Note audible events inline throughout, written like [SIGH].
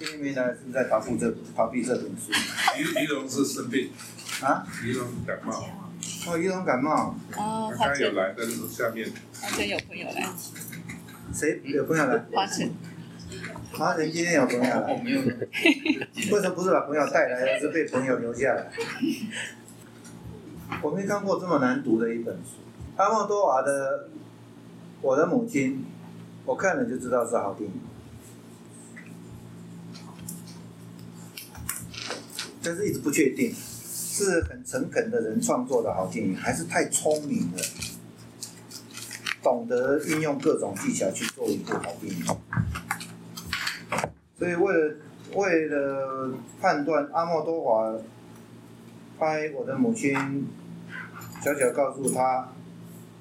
今天没来是在逃避这逃避这本书。仪仪容是生病，啊。仪容感冒，哦，仪容感冒，哦，他花钱，刚有来，但是下面。花钱有朋友来，谁？有朋友来？花钱，华晨今天有朋友来，哦，没有，为什么不是把朋友带来，而是被朋友留下来？我没看过这么难读的一本书，阿莫多瓦的《我的母亲》，我看了就知道是好电影，但是一直不确定，是很诚恳的人创作的好电影，还是太聪明了，懂得运用各种技巧去做一部好电影。所以为了为了判断阿莫多瓦拍《我的母亲》，小小告诉他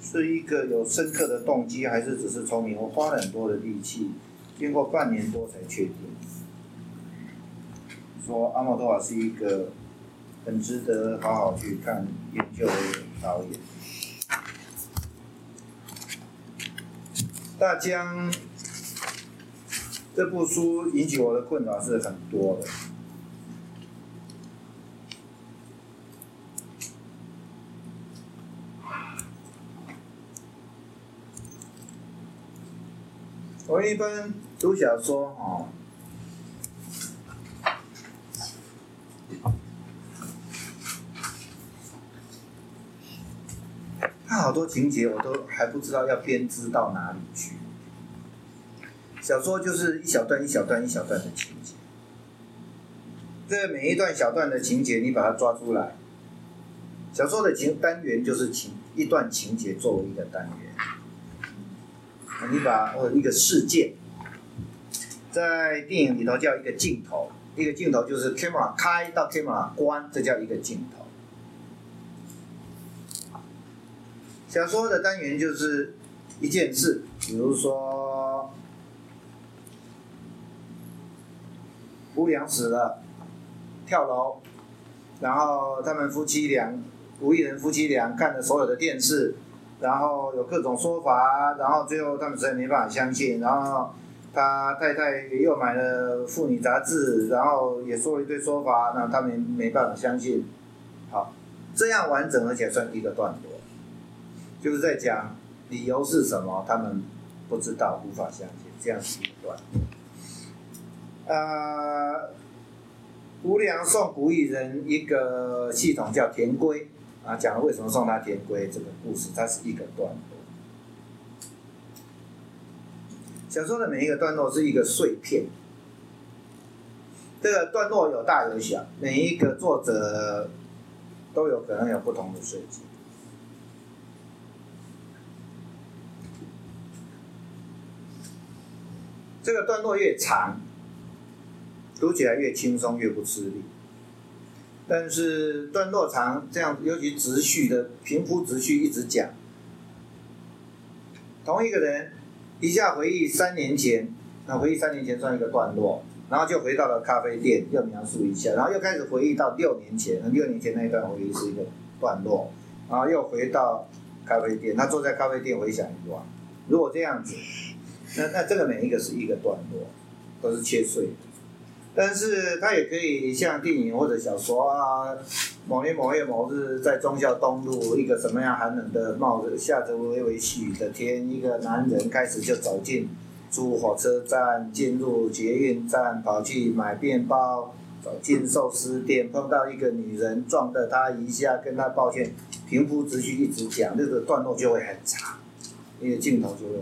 是一个有深刻的动机，还是只是聪明？我花了很多的力气，经过半年多才确定，说阿莫多瓦是一个很值得好好去看研究的导演。大江这部书引起我的困扰是很多的。我一般读小说哦，好多情节我都还不知道要编织到哪里去。小说就是一小段一小段一小段的情节，这每一段小段的情节你把它抓出来，小说的情单元就是情一段情节作为一个单元。你把或者一个事件，在电影里头叫一个镜头，一个镜头就是 camera 开到 camera 关，这叫一个镜头。小说的单元就是一件事，比如说吴良死了，跳楼，然后他们夫妻俩，吴一人夫妻俩看了所有的电视。然后有各种说法，然后最后他们实在没办法相信，然后他太太又买了妇女杂志，然后也说了一堆说法，那他们没办法相信。好，这样完整而且算一个段落，就是在讲理由是什么，他们不知道，无法相信，这样是一段落。呃，吴良送古艺人一个系统叫田龟。啊，讲了为什么送他田龟这个故事，它是一个段落。小说的每一个段落是一个碎片，这个段落有大有小，每一个作者都有可能有不同的设计。这个段落越长，读起来越轻松，越不吃力。但是段落长，这样尤其直叙的平铺直叙一直讲，同一个人一下回忆三年前，那回忆三年前算一个段落，然后就回到了咖啡店，又描述一下，然后又开始回忆到六年前，六年前那一段回忆是一个段落，然后又回到咖啡店，他坐在咖啡店回想一段，如果这样子，那那这个每一个是一个段落，都是切碎的。但是它也可以像电影或者小说啊，某年某月某日，在忠孝东路一个什么样寒冷的冒着下着微微细雨的天，一个男人开始就走进出火车站，进入捷运站，跑去买面包，走进寿司店，碰到一个女人，撞了他一下，跟他抱歉，平铺直叙一直讲，这个段落就会很长，那个镜头就会。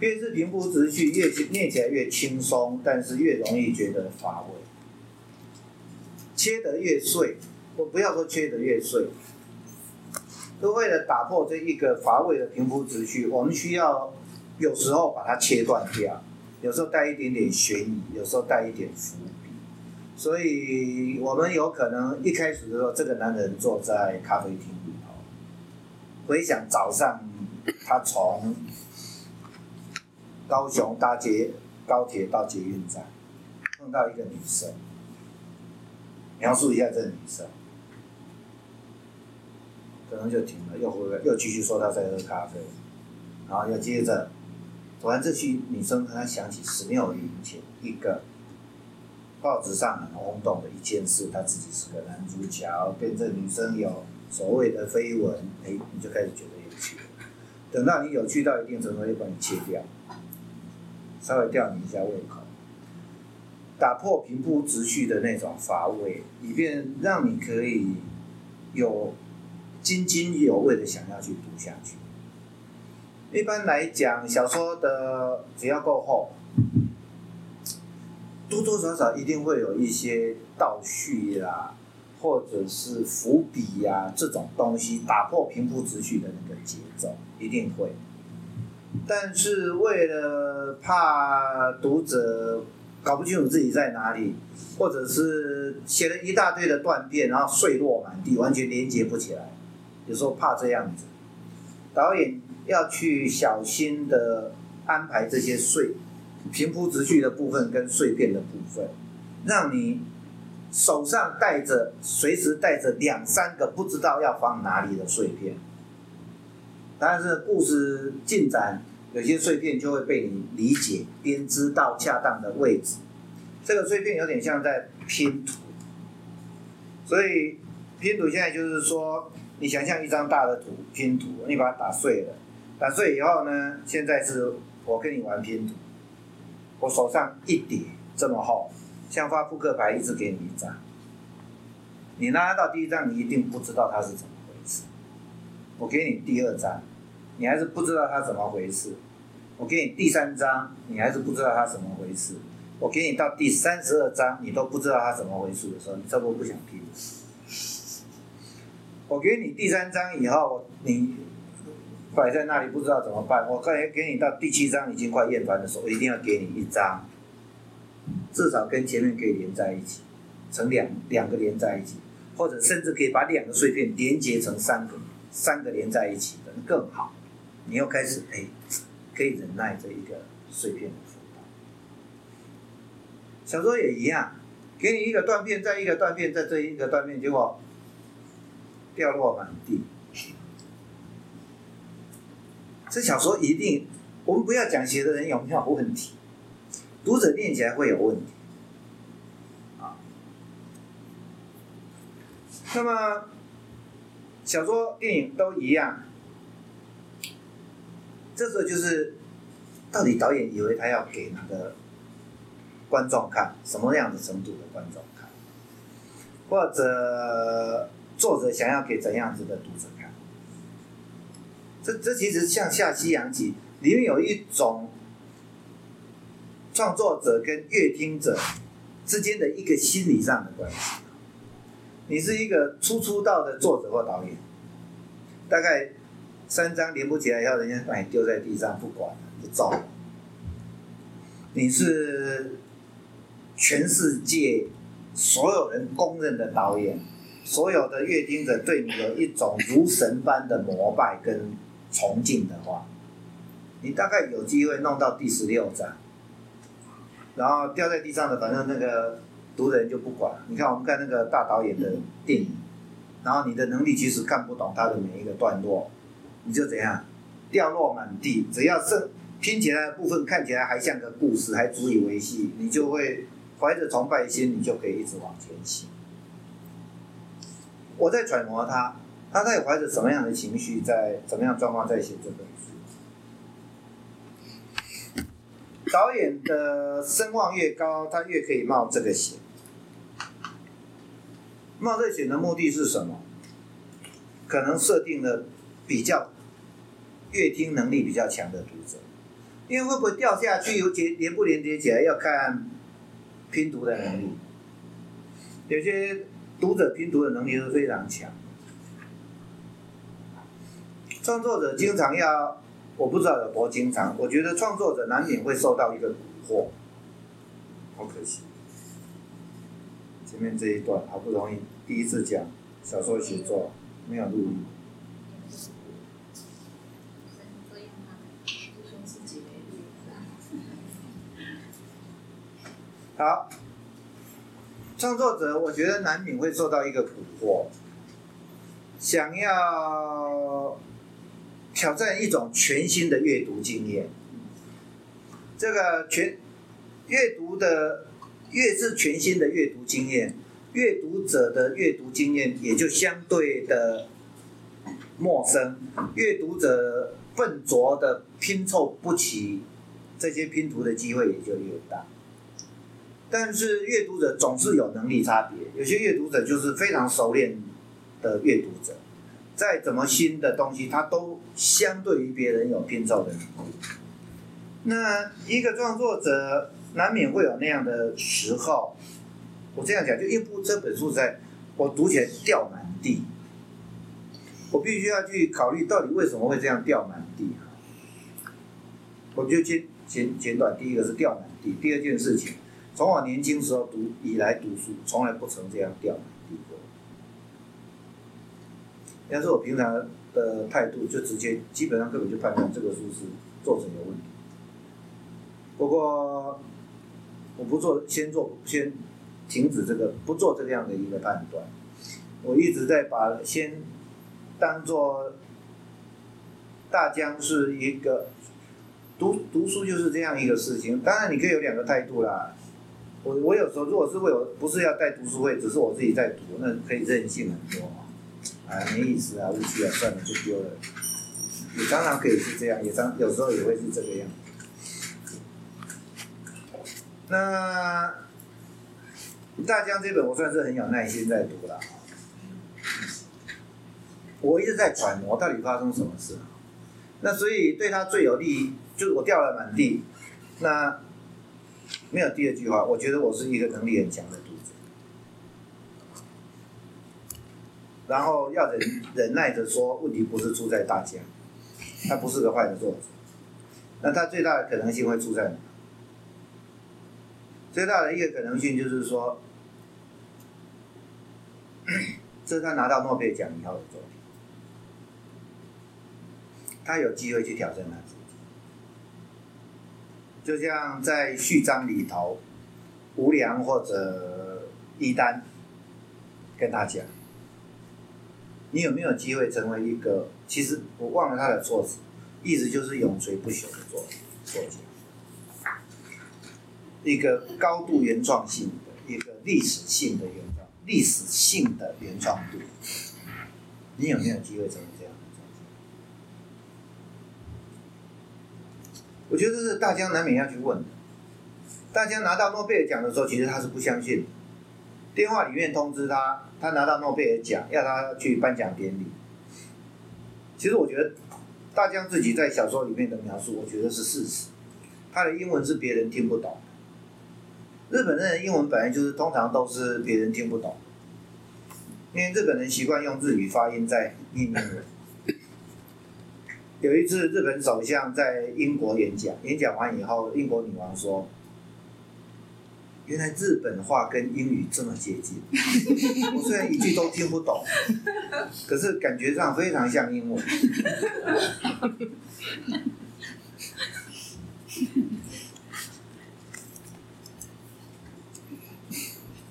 越是平铺直叙，越念起来越轻松，但是越容易觉得乏味。切得越碎，我不要说切得越碎，都为了打破这一个乏味的平铺直叙，我们需要有时候把它切断掉，有时候带一点点悬疑，有时候带一点伏笔。所以我们有可能一开始的时候，这个男人坐在咖啡厅里头，回想早上他从。高雄搭捷高铁到捷运站，碰到一个女生，描述一下这个女生，可能就停了，又回来，又继续说她在喝咖啡，然后又接着突然这些女生她想起十六年前一个报纸上很轰动的一件事，她自己是个男主角，跟这女生有所谓的绯闻，哎，你就开始觉得有趣了。等到你有趣到一定程度，就把你切掉，稍微吊你一下胃口，打破平铺直叙的那种乏味，以便让你可以有津津有味的想要去读下去。一般来讲，小说的只要够厚，多多少少一定会有一些倒叙啦，或者是伏笔呀这种东西，打破平铺直叙的那个节奏，一定会。但是为了怕读者搞不清楚自己在哪里，或者是写了一大堆的断片，然后碎落满地，完全连接不起来，有时候怕这样子，导演。要去小心的安排这些碎平铺直叙的部分跟碎片的部分，让你手上带着随时带着两三个不知道要放哪里的碎片。但是故事进展有些碎片就会被你理解编织到恰当的位置，这个碎片有点像在拼图，所以拼图现在就是说，你想象一张大的图拼图，你把它打碎了。打碎以后呢，现在是我跟你玩拼图，我手上一叠这么厚，像发扑克牌，一直给你一张，你拿到第一张，你一定不知道它是怎么。我给你第二张，你还是不知道它怎么回事。我给你第三张，你还是不知道它怎么回事。我给你到第三十二张，你都不知道它怎么回事的时候，你差不多不想听。我给你第三张以后，你。摆在那里不知道怎么办，我可以给你到第七章已经快厌烦的时候，我一定要给你一张，至少跟前面可以连在一起，成两两个连在一起，或者甚至可以把两个碎片连接成三个，三个连在一起可能更好。你又开始哎，可以忍耐这一个碎片的幅度。小说也一样，给你一个断片，再一个断片，在这一个断片，结果掉落满地。这小说一定，我们不要讲写的人有没有问题，读者念起来会有问题，啊。那么小说、电影都一样，这时候就是，到底导演以为他要给哪个观众看，什么样的程度的观众看，或者作者想要给怎样子的读者看？这这其实像下西洋棋，里面有一种创作者跟乐听者之间的一个心理上的关系。你是一个初出道的作者或导演，大概三张连不起来以后，人家把你丢在地上不管了，不照了。你是全世界所有人公认的导演，所有的乐听者对你有一种如神般的膜拜跟。崇敬的话，你大概有机会弄到第十六章，然后掉在地上的，反正那个读的人就不管。你看我们看那个大导演的电影，然后你的能力其实看不懂他的每一个段落，你就怎样掉落满地。只要是拼起来的部分看起来还像个故事，还足以维系，你就会怀着崇拜心，你就可以一直往前行。我在揣摩他。他在怀着什么样的情绪，在怎么样状况在写这本书？导演的声望越高，他越可以冒这个险。冒这险的目的是什么？可能设定了比较阅听能力比较强的读者，因为会不会掉下去，有结连不连接起来，要看拼读的能力。有些读者拼读的能力是非常强。创作者经常要，我不知道有多经常。我觉得创作者难免会受到一个蛊惑，好可惜。前面这一段好不容易第一次讲小说写作，没有录音。好，创作者我觉得难免会受到一个蛊惑，想要。挑战一种全新的阅读经验，这个全阅读的越是全新的阅读经验，阅读者的阅读经验也就相对的陌生，阅读者笨拙的拼凑不起这些拼图的机会也就越大。但是阅读者总是有能力差别，有些阅读者就是非常熟练的阅读者，再怎么新的东西，他都相对于别人有拼凑的能力。那一个创作者难免会有那样的时候，我这样讲，就一部这本书在我读起来掉满地，我必须要去考虑到底为什么会这样掉满地啊？我就简简简短，第一个是掉满地，第二件事情。从我年轻时候读以来读书，从来不曾这样掉满地过。要是我平常的态度，就直接基本上根本就判断这个书是作者有问题。不过我不做，先做先停止这个，不做这样的一个判断。我一直在把先当做大江是一个读读书就是这样一个事情。当然你可以有两个态度啦。我我有时候如果是为我不是要带读书会，只是我自己在读，那可以任性很多嘛，哎没意思啊，无趣啊，算了就丢了。也常常可以是这样，也常有时候也会是这个样子。那大江这本我算是很有耐心在读了，我一直在揣摩到底发生什么事。那所以对他最有利，就是我掉了满地，那。没有第二句话，我觉得我是一个能力很强的读者，然后要忍忍耐着说，问题不是出在大家，他不是个坏的作者，那他最大的可能性会出在哪？最大的一个可能性就是说，这是他拿到诺贝尔奖以后的作品，他有机会去挑战他自己。就像在序章里头，吴良或者一丹跟他讲：“你有没有机会成为一个？其实我忘了他的措辞，意思就是永垂不朽的作作家，一个高度原创性的一个历史性的原创，历史性的原创度，你有没有机会成为这样？”我觉得这是大江难免要去问的。大江拿到诺贝尔奖的时候，其实他是不相信的。电话里面通知他，他拿到诺贝尔奖，要他去颁奖典礼。其实我觉得，大江自己在小说里面的描述，我觉得是事实。他的英文是别人听不懂。日本人的英文本来就是通常都是别人听不懂，因为日本人习惯用日语发音在念英文。有一次，日本首相在英国演讲，演讲完以后，英国女王说：“原来日本话跟英语这么接近。我虽然一句都听不懂，可是感觉上非常像英文。”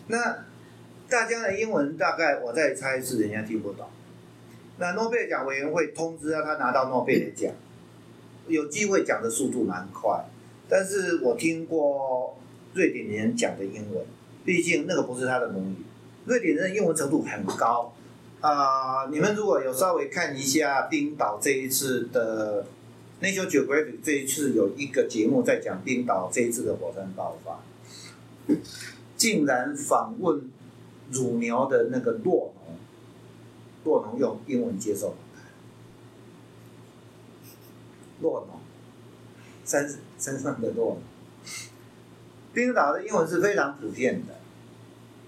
那大家的英文大概我在猜是人家听不懂。那诺贝尔奖委员会通知让他拿到诺贝尔奖，有机会讲的速度蛮快，但是我听过瑞典人讲的英文，毕竟那个不是他的母语，瑞典人的英文程度很高，啊，你们如果有稍微看一下冰岛这一次的 National Geographic 这一次有一个节目在讲冰岛这一次的火山爆发，竟然访问乳牛的那个骆。洛农用英文接受，洛农，山山上的洛农。冰岛的英文是非常普遍的，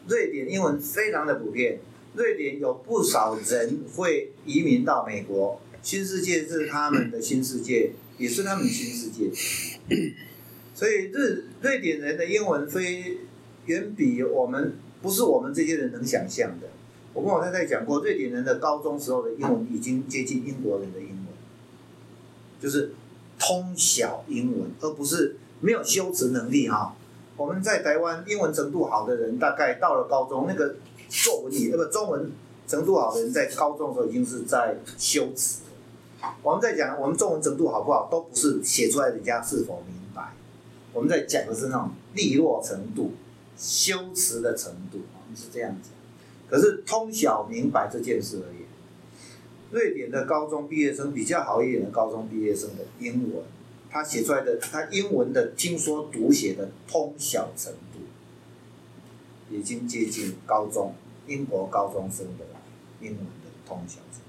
瑞典英文非常的普遍。瑞典有不少人会移民到美国，新世界是他们的新世界，也是他们的新世界。所以日瑞典人的英文非远比我们不是我们这些人能想象的。我跟我太太讲过，瑞典人的高中时候的英文已经接近英国人的英文，就是通晓英文，而不是没有修辞能力哈。我们在台湾英文程度好的人，大概到了高中，那个作文里那个中文程度好的人，在高中的时候已经是在修辞。我们在讲我们中文程度好不好，都不是写出来人家是否明白，我们在讲的是那种利落程度、修辞的程度，我们是这样讲。可是通晓明白这件事而言，瑞典的高中毕业生比较好一点的高中毕业生的英文，他写出来的他英文的听说读写的通晓程度，已经接近高中英国高中生的英文的通晓程度。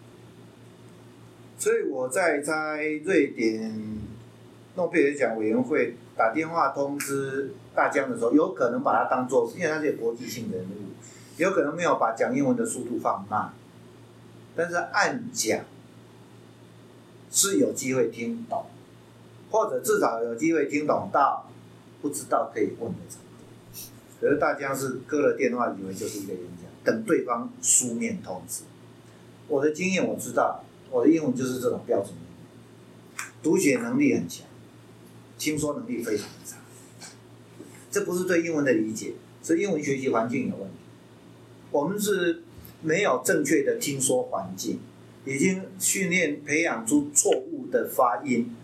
所以我在在瑞典诺贝尔奖委员会打电话通知大江的时候，有可能把它当做，因为他是国际性人物，有可能没有把讲英文的速度放慢，但是按讲是有机会听懂，或者至少有机会听懂到不知道可以问的程度。可是大江是割了电话，以为就是一个演讲，等对方书面通知。我的经验我知道，我的英文就是这种标准，读写能力很强，听说能力非常差。这不是对英文的理解，是英文学习环境有问题。我们是没有正确的听说环境，已经训练培养出错误的发音，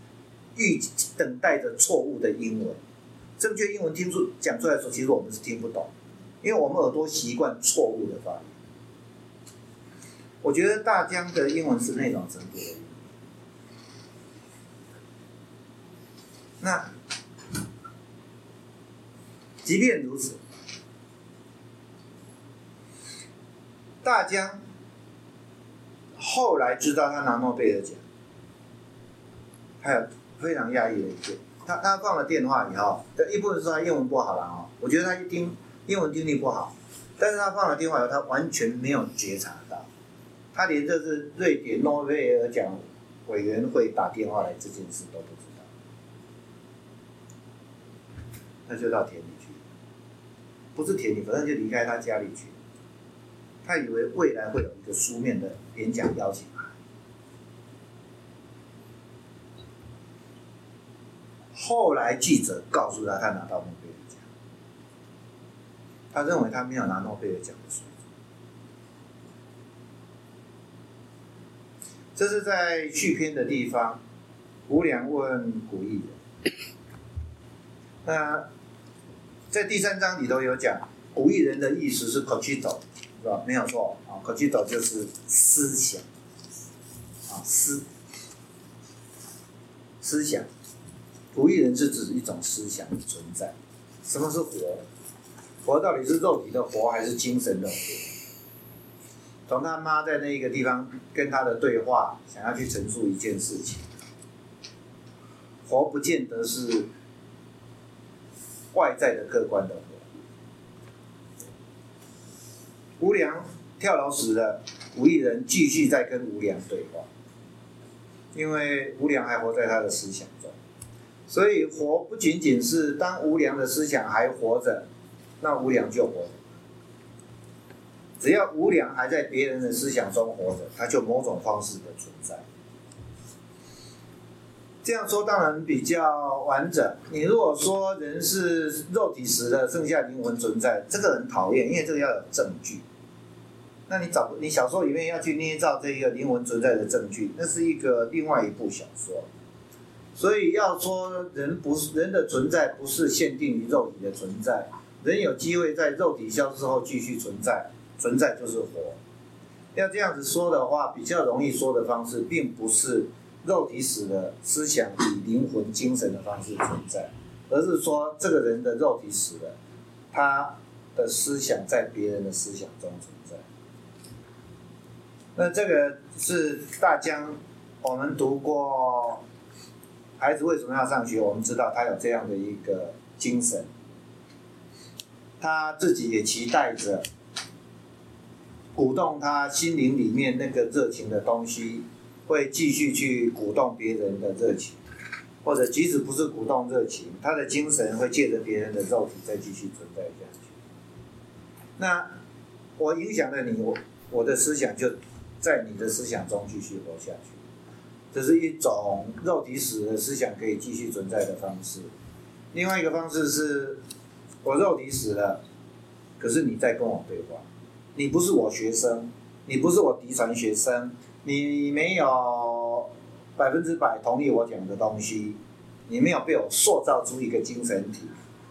预等待着错误的英文。正确英文听出讲出来的时候，其实我们是听不懂，因为我们耳朵习惯错误的发音。我觉得大江的英文是那种程度。那即便如此，大江后来知道他拿诺贝尔奖，还有非常讶异的一点，他他放了电话以后，一部分说他英文不好了哦，我觉得他一听英文听力不好，但是他放了电话以后，他完全没有觉察到，他连这是瑞典诺贝尔奖委员会打电话来这件事都不知道，那就到田里，不是田里，反正就离开他家里去。他以为未来会有一个书面的演讲邀请函，后来记者告诉他，他拿到诺贝尔奖，他认为他没有拿诺贝尔奖的水准。这是在续篇的地方，吴良问古艺人，那在第三章里头有讲，古艺人的意思是口去走。是吧？没有错啊，可记走就是思想啊，思思想，古艺人是指一种思想的存在。什么是活？活到底是肉体的活，还是精神的活？从他妈在那个地方跟他的对话，想要去陈述一件事情，活不见得是外在的客观的。无良跳楼死了，吴一人继续在跟无良对话，因为无良还活在他的思想中，所以活不仅仅是当无良的思想还活着，那无良就活。只要无良还在别人的思想中活着，他就某种方式的存在。这样说当然比较完整。你如果说人是肉体死的，剩下灵魂存在，这个很讨厌，因为这个要有证据。那你找你小说里面要去捏造这个灵魂存在的证据，那是一个另外一部小说。所以要说人不是人的存在，不是限定于肉体的存在，人有机会在肉体消失后继续存在，存在就是活。要这样子说的话，比较容易说的方式，并不是。肉体死了，思想以灵魂、精神的方式存在，而是说这个人的肉体死了，他的思想在别人的思想中存在。那这个是大江，我们读过《孩子为什么要上学》，我们知道他有这样的一个精神，他自己也期待着鼓动他心灵里面那个热情的东西。会继续去鼓动别人的热情，或者即使不是鼓动热情，他的精神会借着别人的肉体再继续存在下去。那我影响了你，我我的思想就在你的思想中继续活下去。这是一种肉体死的思想可以继续存在的方式。另外一个方式是，我肉体死了，可是你在跟我对话，你不是我学生，你不是我嫡传学生。你没有百分之百同意我讲的东西，你没有被我塑造出一个精神体，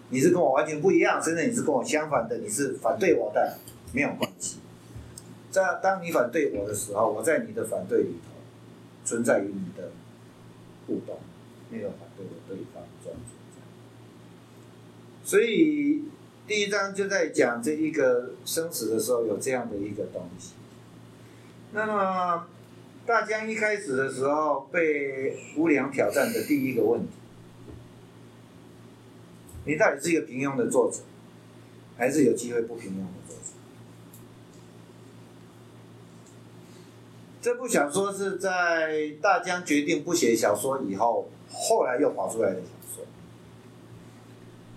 你是跟我完全不一样，甚至你是跟我相反的，你是反对我的，没有关系。在当你反对我的时候，我在你的反对里头存在于你的互动，没有反对的对方这样存在。所以第一章就在讲这一个生死的时候有这样的一个东西。那么大江一开始的时候被无良挑战的第一个问题，你到底是一个平庸的作者，还是有机会不平庸的作者？这部小说是在大江决定不写小说以后，后来又跑出来的小说。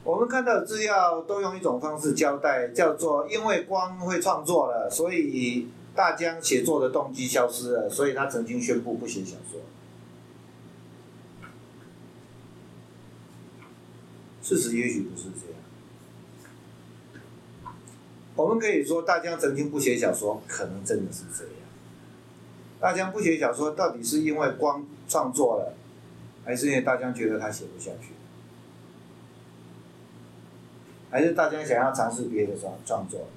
我们看到的资料都用一种方式交代，叫做因为光会创作了，所以大江写作的动机消失了，所以他曾经宣布不写小说。事实也许不是这样。我们可以说，大江曾经不写小说，可能真的是这样。大江不写小说，到底是因为光创作了，还是因为大江觉得他写不下去？还是大江想要尝试别的创创作？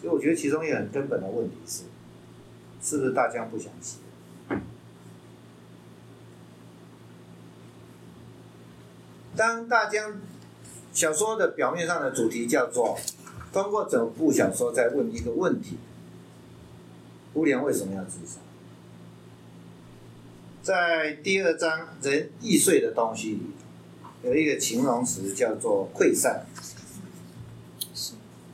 所以我觉得其中一个很根本的问题是，是不是大江不想写？当大江小说的表面上的主题叫做通过整部小说在问一个问题：乌良为什么要自杀？在第二章“人易碎的东西”里，有一个形容词叫做“溃散”，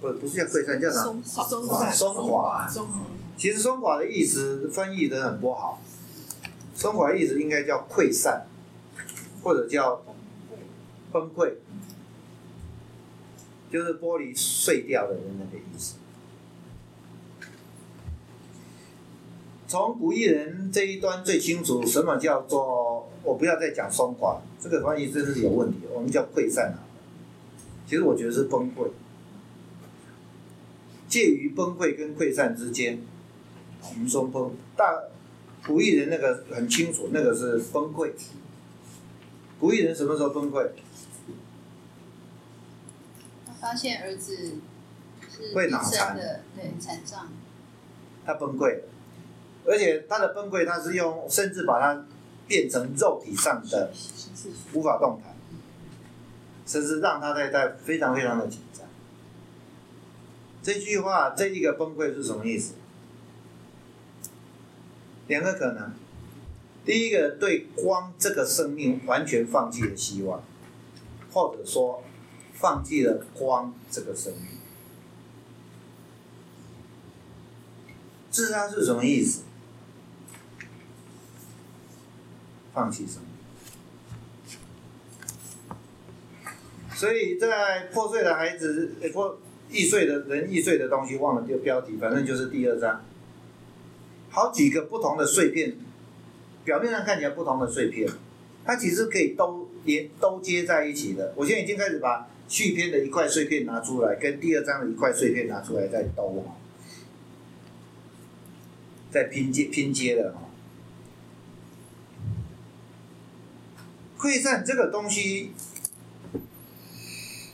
不不是叫溃散，叫什么？松松垮。松其实“松垮”的意思翻译的很不好，“松垮”的意思应该叫溃散，或者叫崩溃，就是玻璃碎掉的那个意思。从古艺人这一端最清楚什么叫做，我不要再讲松垮，这个翻译真是有问题，我们叫溃散啊。其实我觉得是崩溃，介于崩溃跟溃散之间。我们说崩大古艺人那个很清楚，那个是崩溃。古艺人什么时候崩溃？他发现儿子是会脑残的，对残障，他崩溃了，而且他的崩溃，他是用甚至把他变成肉体上的无法动弹，甚至让他在在非常非常的紧张。这句话这一个崩溃是什么意思？两个可能，第一个对光这个生命完全放弃了希望，或者说放弃了光这个生命。自杀是什么意思？放弃生命。所以在破碎的孩子，破易碎的人易碎的东西，忘了这个标题，反正就是第二章，好几个不同的碎片，表面上看起来不同的碎片，它其实可以都连都接在一起的。我现在已经开始把续篇的一块碎片拿出来，跟第二章的一块碎片拿出来再兜哈，再拼接拼接的哈。溃散这个东西，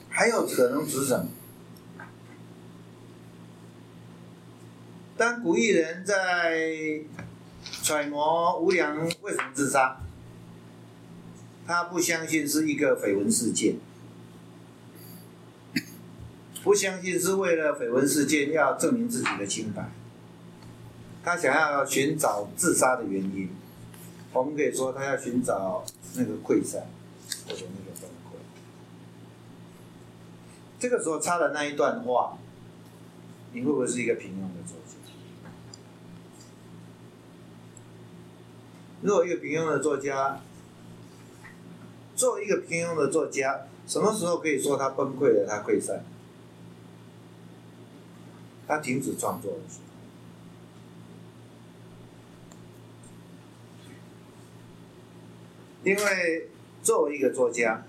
还有可能指什么？当古艺人在揣摩吴良为什么自杀，他不相信是一个绯闻事件，[COUGHS] 不相信是为了绯闻事件要证明自己的清白，他想要寻找自杀的原因。我们可以说，他要寻找那个溃散或者那个崩溃。这个时候插的那一段话，你会不会是一个平庸的作如果一个平庸的作家，作为一个平庸的作家，什么时候可以说他崩溃了？他溃散？他停止创作的时候。因为作为一个作家，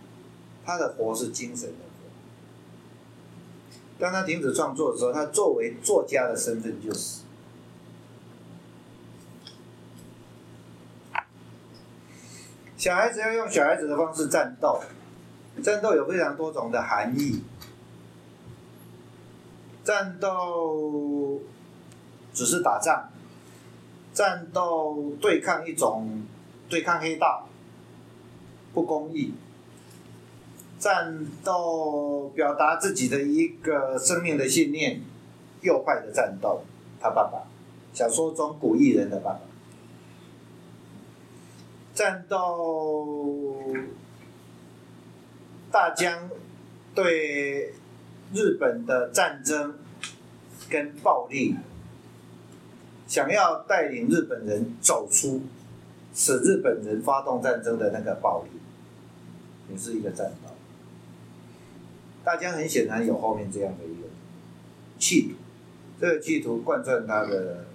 他的活是精神的活。当他停止创作的时候，他作为作家的身份就死。小孩子要用小孩子的方式战斗，战斗有非常多种的含义。战斗只是打仗，战斗对抗一种对抗黑道不公义，战斗表达自己的一个生命的信念，右派的战斗，他爸爸，小说中古艺人的爸爸，战斗大江对日本的战争跟暴力，想要带领日本人走出使日本人发动战争的那个暴力，也是一个战斗。大江很显然有后面这样的一个企图，这个企图贯穿他的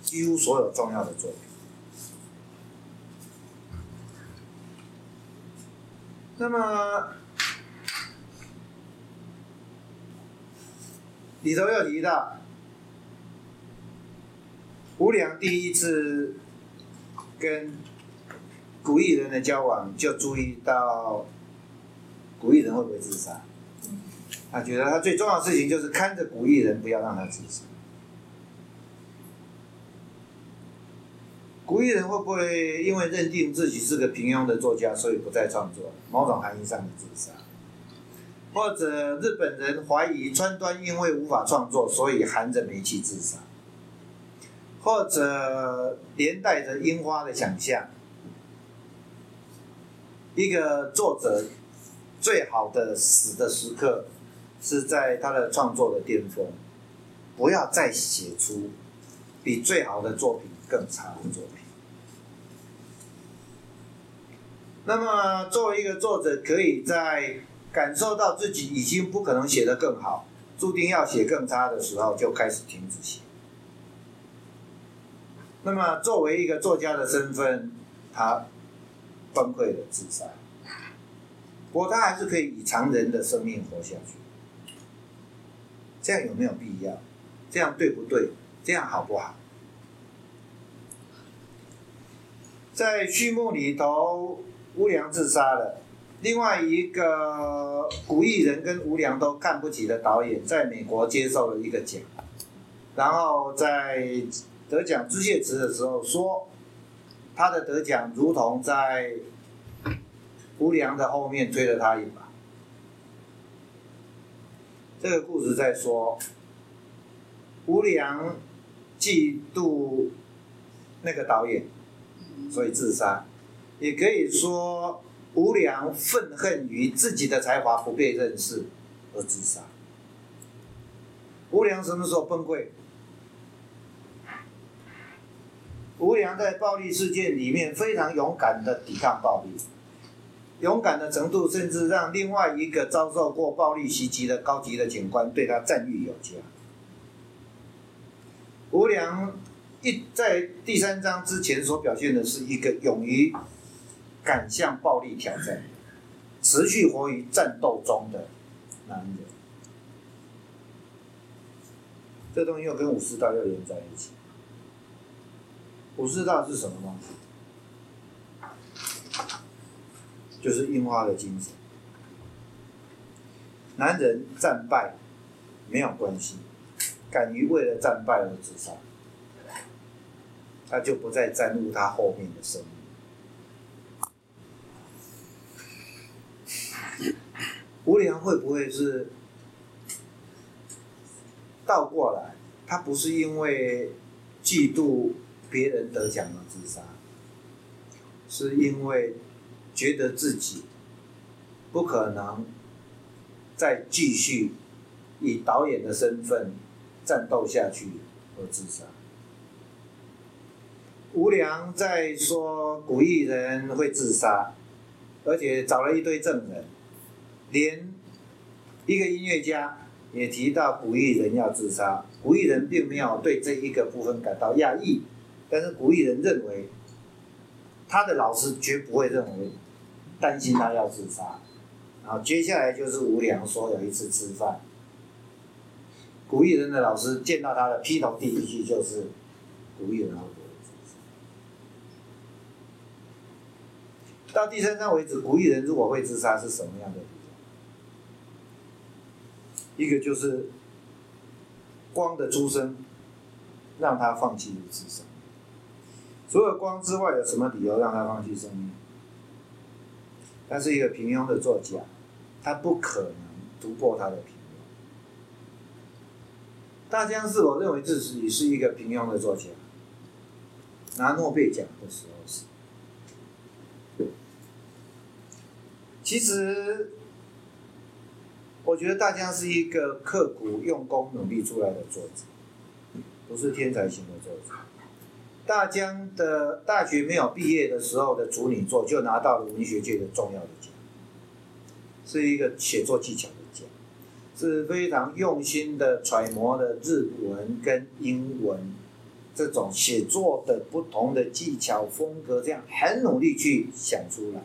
几乎所有重要的作品。那么里头又提到，吴良第一次跟古艺人的交往，就注意到古艺人会不会自杀。他觉得他最重要的事情就是看着古艺人，不要让他自杀。古艺人会不会因为认定自己是个平庸的作家，所以不再创作？某种含义上的自杀，或者日本人怀疑川端因为无法创作，所以含着煤气自杀，或者连带着樱花的想象，一个作者最好的死的时刻是在他的创作的巅峰，不要再写出比最好的作品更差的作品。那么，作为一个作者，可以在感受到自己已经不可能写得更好，注定要写更差的时候，就开始停止写。那么，作为一个作家的身份，他崩溃了，自杀。不过，他还是可以以常人的生命活下去。这样有没有必要？这样对不对？这样好不好？在序幕里头。吴良自杀了，另外一个古艺人跟吴良都看不起的导演，在美国接受了一个奖，然后在得奖致谢词的时候说，他的得奖如同在吴良的后面推了他一把。这个故事在说，吴良嫉妒那个导演，所以自杀。也可以说，吴良愤恨于自己的才华不被认识而自杀。吴良什么时候崩溃？吴良在暴力事件里面非常勇敢的抵抗暴力，勇敢的程度甚至让另外一个遭受过暴力袭击的高级的警官对他赞誉有加。吴良一在第三章之前所表现的是一个勇于。敢向暴力挑战，持续活于战斗中的男人，这东西又跟武士道又连在一起。武士道是什么东西？就是樱花的精神。男人战败没有关系，敢于为了战败而自杀，他就不再沾入他后面的生命。吴良会不会是倒过来？他不是因为嫉妒别人得奖而自杀，是因为觉得自己不可能再继续以导演的身份战斗下去而自杀。吴良在说古艺人会自杀，而且找了一堆证人。连一个音乐家也提到古艺人要自杀，古艺人并没有对这一个部分感到讶异，但是古艺人认为他的老师绝不会认为担心他要自杀。然后接下来就是吴良说有一次吃饭，古艺人的老师见到他的劈头第一句就是古艺人？到第三章为止，古艺人如果会自杀是什么样的？一个就是光的出生让他放弃如此生命。除了光之外，有什么理由让他放弃生命？他是一个平庸的作家，他不可能突破他的平庸。大江是否认为自己是一个平庸的作家，拿诺贝尔奖的时候是。其实，我觉得大江是一个刻苦用功、努力出来的作者，不是天才型的作者。大江的大学没有毕业的时候的处女作就拿到了文学界的重要的奖，是一个写作技巧的奖，是非常用心的揣摩了日文跟英文这种写作的不同的技巧风格，这样很努力去想出来。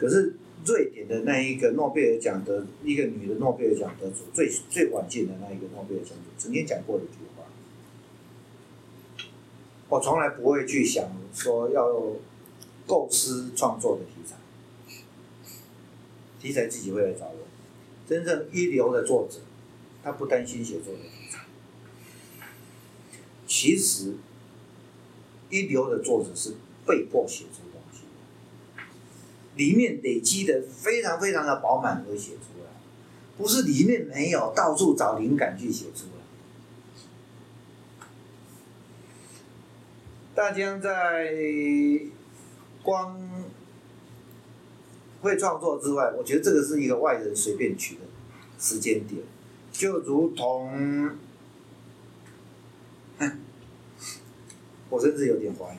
可是瑞典的那一个诺贝尔奖得一个女的诺贝尔奖得主，最最晚进的那一个诺贝尔奖主，曾经讲过一句话：我从来不会去想说要构思创作的题材，题材自己会来找我。真正一流的作者，他不担心写作的题材。其实，一流的作者是被迫写作。里面累积的非常非常的饱满而写出来，不是里面没有，到处找灵感去写出来。大江在光会创作之外，我觉得这个是一个外人随便取的时间点，就如同，我甚至有点怀疑。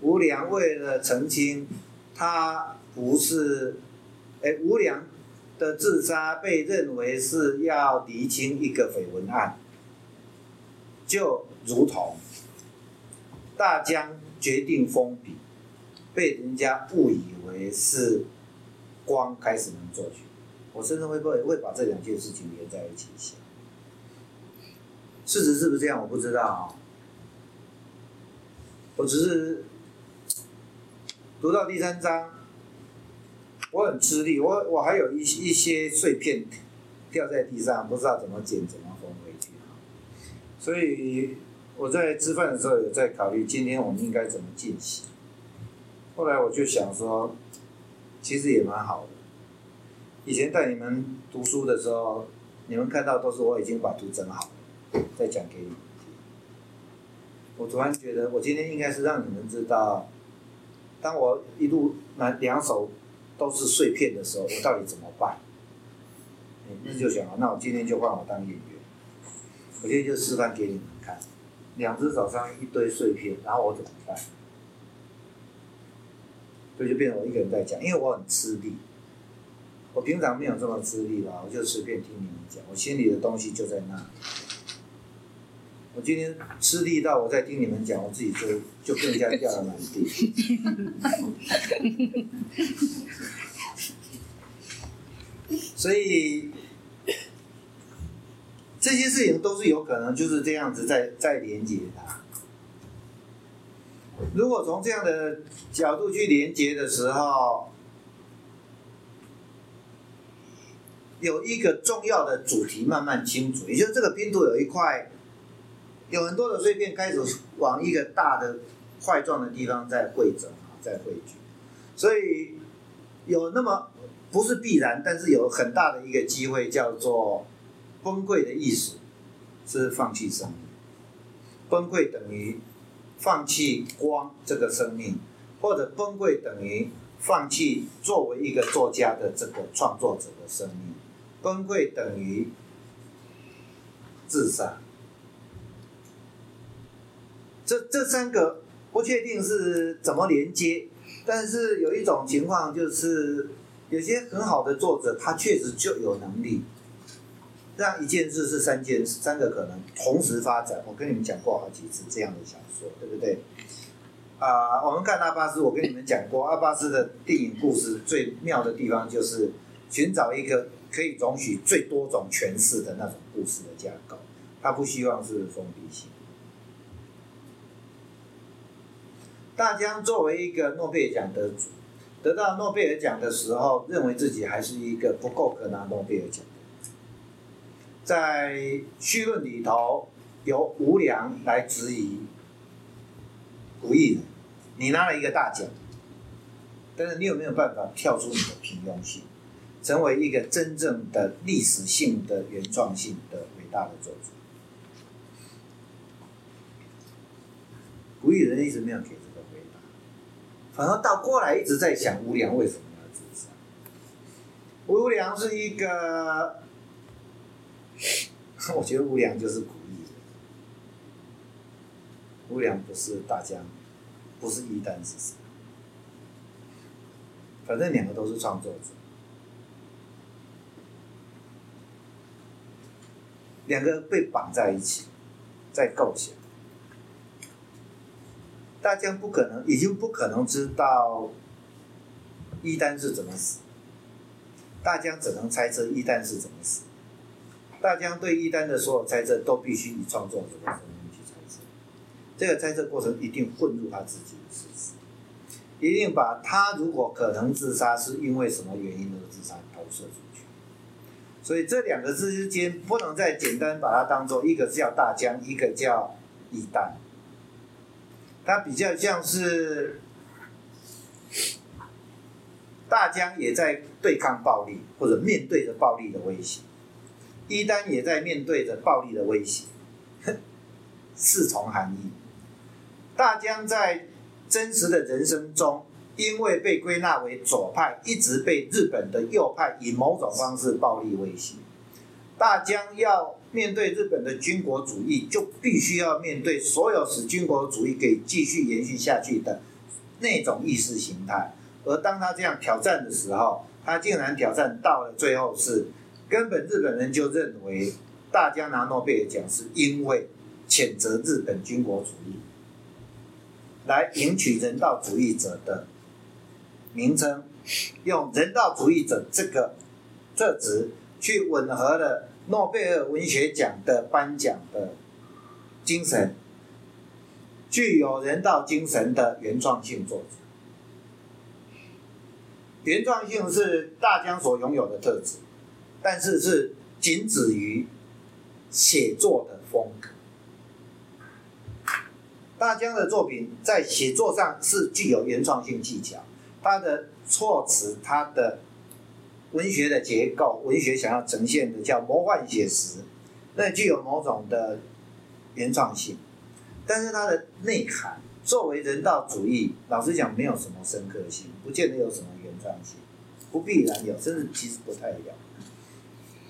吴良为了澄清，他不是，哎，吴良的自杀被认为是要厘清一个绯闻案，就如同大江决定封笔，被人家误以为是光开始能作曲，我甚至会不会会把这两件事情连在一起想，事实是不是这样？我不知道啊，我只是。读到第三章，我很吃力，我我还有一一些碎片掉在地上，不知道怎么捡，怎么缝回去。所以我在吃饭的时候有在考虑，今天我们应该怎么进行。后来我就想说，其实也蛮好的。以前带你们读书的时候，你们看到都是我已经把图整好了，再讲给你们听。我突然觉得，我今天应该是让你们知道。当我一路拿两手都是碎片的时候，我到底怎么办？那就想，那我今天就换我当演员，我今天就示范给你们看，两只手上一堆碎片，然后我怎么办？所以就变成我一个人在讲，因为我很吃力，我平常没有这么吃力啦，我就随便听你们讲，我心里的东西就在那。我今天吃力到我在听你们讲，我自己就就更加掉了满地。[LAUGHS] 所以这些事情都是有可能就是这样子在在连接的。如果从这样的角度去连接的时候，有一个重要的主题慢慢清楚，也就是这个拼图有一块。有很多的碎片开始往一个大的块状的地方在汇整啊，在汇聚，所以有那么不是必然，但是有很大的一个机会叫做崩溃的意思是放弃生命，崩溃等于放弃光这个生命，或者崩溃等于放弃作为一个作家的这个创作者的生命，崩溃等于自杀。这这三个不确定是怎么连接，但是有一种情况就是，有些很好的作者，他确实就有能力让一件事是三件事三个可能同时发展。我跟你们讲过好几次这样的小说，对不对？啊，我们看阿巴斯，我跟你们讲过，阿巴斯的电影故事最妙的地方就是寻找一个可以容许最多种诠释的那种故事的架构，他不希望是封闭性。大江作为一个诺贝尔奖得主，得到诺贝尔奖的时候，认为自己还是一个不够格拿诺贝尔奖的。在序论里头，由吴良来质疑古艺人，你拿了一个大奖，但是你有没有办法跳出你的平庸性，成为一个真正的历史性的原创性的伟大的作者？古艺人一直没有给，反而倒过来一直在想吴良为什么要自杀。吴良是一个，[LAUGHS] 我觉得吴良就是故意的，吴良不是大江，不是一丹自杀？反正两个都是创作者，两个被绑在一起，在构想。大江不可能，已经不可能知道一丹是怎么死。大江只能猜测一丹是怎么死。大江对一丹的所有猜测都必须以创作者的身份去猜测。这个猜测过程一定混入他自己的事实，一定把他如果可能自杀是因为什么原因而自杀投射出去。所以这两个字之间不能再简单把它当做一个叫大江，一个叫一丹。它比较像是大江也在对抗暴力，或者面对着暴力的威胁；一丹也在面对着暴力的威胁，[LAUGHS] 四重含义。大江在真实的人生中，因为被归纳为左派，一直被日本的右派以某种方式暴力威胁。大江要。面对日本的军国主义，就必须要面对所有使军国主义可以继续延续下去的那种意识形态。而当他这样挑战的时候，他竟然挑战到了最后是，根本日本人就认为大家拿诺贝尔奖是因为谴责日本军国主义，来赢取人道主义者的名称，用人道主义者这个特质去吻合了。诺贝尔文学奖的颁奖的精神，具有人道精神的原创性作者。原创性是大江所拥有的特质，但是是仅止于写作的风格。大江的作品在写作上是具有原创性技巧，他的措辞，他的。文学的结构，文学想要呈现的叫魔幻写实，那具有某种的原创性，但是它的内涵作为人道主义，老实讲没有什么深刻性，不见得有什么原创性，不必然有，甚至其实不太有。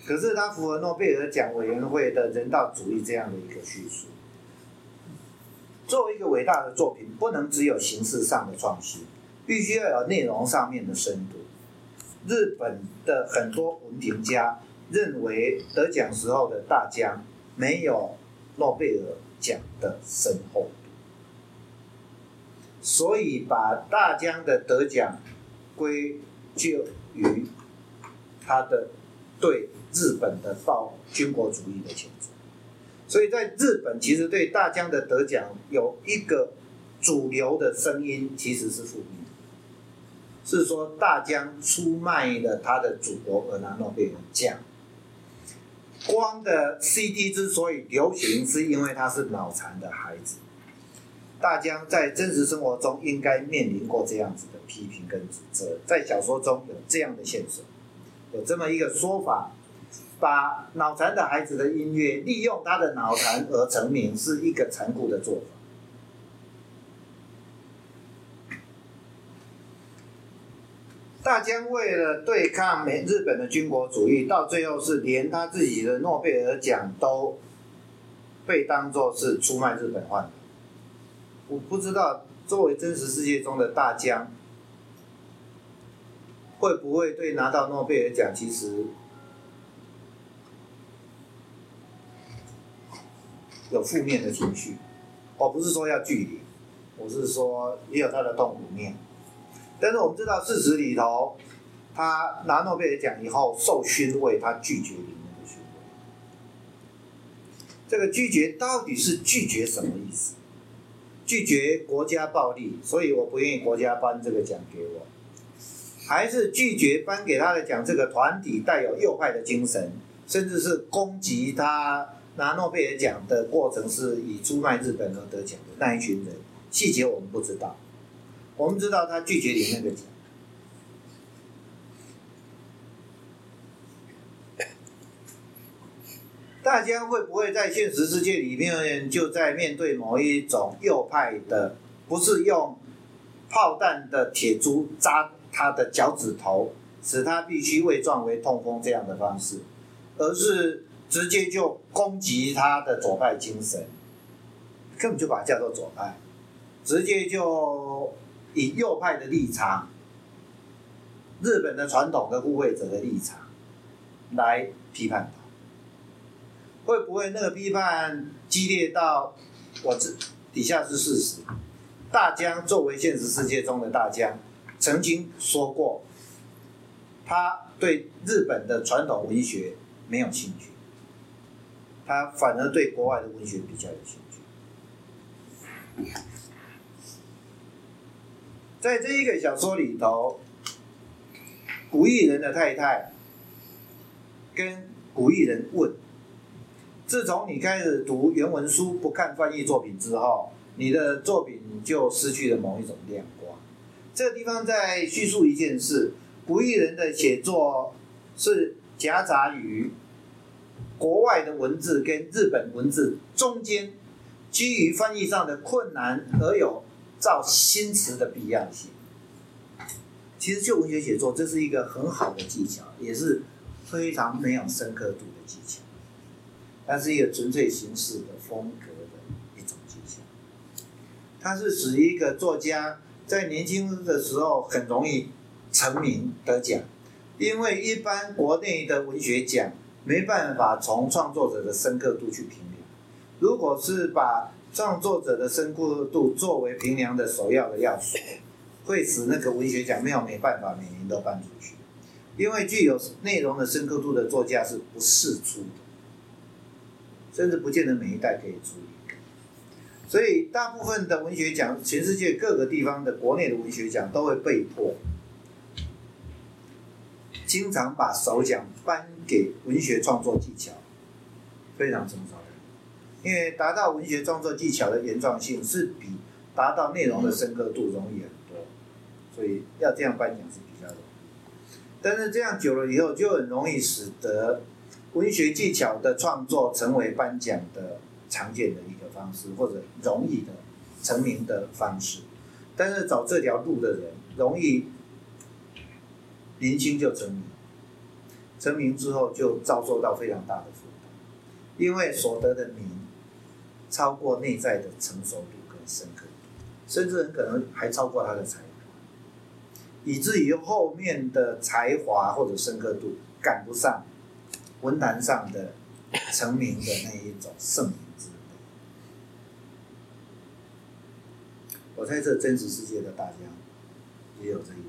可是它符合诺贝尔奖委员会的人道主义这样的一个叙述。作为一个伟大的作品，不能只有形式上的创新，必须要有内容上面的深度。日本的很多文评家认为，得奖时候的大江没有诺贝尔奖的深厚，所以把大江的得奖归咎于他的对日本的暴军国主义的谴责。所以在日本，其实对大江的得奖有一个主流的声音，其实是负面。是说大江出卖了他的祖国而拿诺贝尔奖。光的 CD 之所以流行，是因为他是脑残的孩子。大江在真实生活中应该面临过这样子的批评跟指责，在小说中有这样的线索，有这么一个说法：把脑残的孩子的音乐利用他的脑残而成名，是一个残酷的做法。大江为了对抗美日本的军国主义，到最后是连他自己的诺贝尔奖都被当作是出卖日本换的。我不知道作为真实世界中的大江，会不会对拿到诺贝尔奖其实有负面的情绪？我不是说要距离，我是说也有他的痛苦面。但是我们知道事实里头，他拿诺贝尔奖以后受勋位，他拒绝里面的勋位。这个拒绝到底是拒绝什么意思？拒绝国家暴力，所以我不愿意国家颁这个奖给我，还是拒绝颁给他的奖？这个团体带有右派的精神，甚至是攻击他拿诺贝尔奖的过程是以出卖日本而得奖的那一群人，细节我们不知道，我们知道他拒绝你那个奖。大家会不会在现实世界里面就在面对某一种右派的，不是用炮弹的铁珠扎他的脚趾头，使他必须伪装为痛风这样的方式，而是直接就攻击他的左派精神，根本就把它叫做左派，直接就以右派的立场，日本的传统的护卫者的立场来批判他。会不会那个批判激烈到我这底下是事实？大江作为现实世界中的大江，曾经说过，他对日本的传统文学没有兴趣，他反而对国外的文学比较有兴趣。在这一个小说里头，古艺人的太太跟古艺人问。自从你开始读原文书，不看翻译作品之后，你的作品就失去了某一种亮光。这个地方在叙述一件事：古艺人的写作是夹杂于国外的文字跟日本文字中间，基于翻译上的困难而有造新词的必要性。其实，就文学写作，这是一个很好的技巧，也是非常没有深刻度的技巧。它是一个纯粹形式的风格的一种技巧，它是指一个作家在年轻的时候很容易成名得奖，因为一般国内的文学奖没办法从创作者的深刻度去评量，如果是把创作者的深刻度作为评量的首要的要素，会使那个文学奖没有没办法每年都颁出去，因为具有内容的深刻度的作家是不世出的。甚至不见得每一代可以出一个，所以大部分的文学奖，全世界各个地方的国内的文学奖都会被迫，经常把首奖颁给文学创作技巧非常成熟，因为达到文学创作技巧的原创性是比达到内容的深刻度容易很多，所以要这样颁奖是比较容易，但是这样久了以后就很容易使得。文学技巧的创作成为颁奖的常见的一个方式，或者容易的成名的方式。但是走这条路的人，容易年轻就成名，成名之后就遭受到非常大的负担，因为所得的名超过内在的成熟度跟深刻度，甚至很可能还超过他的才华，以至于后面的才华或者深刻度赶不上。文坛上的成名的那一种盛名之类，我猜测真实世界的大家也有这一样。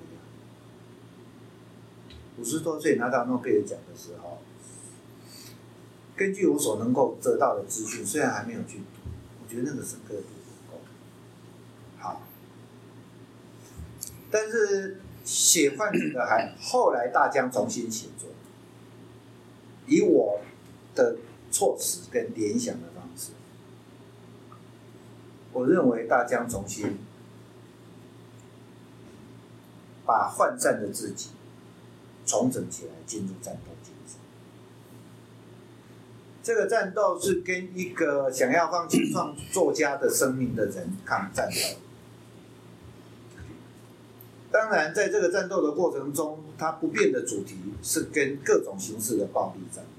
五十多岁拿到诺贝尔奖的时候，根据我所能够得到的资讯，虽然还没有去，觉得那个深刻度不够。好，但是写幻境的还后来大江重新写作。以我的措辞跟联想的方式，我认为大江重新把涣散的自己重整起来，进入战斗。这个战斗是跟一个想要放弃创作家的生命的人抗战斗。当然，在这个战斗的过程中，它不变的主题是跟各种形式的暴力战斗。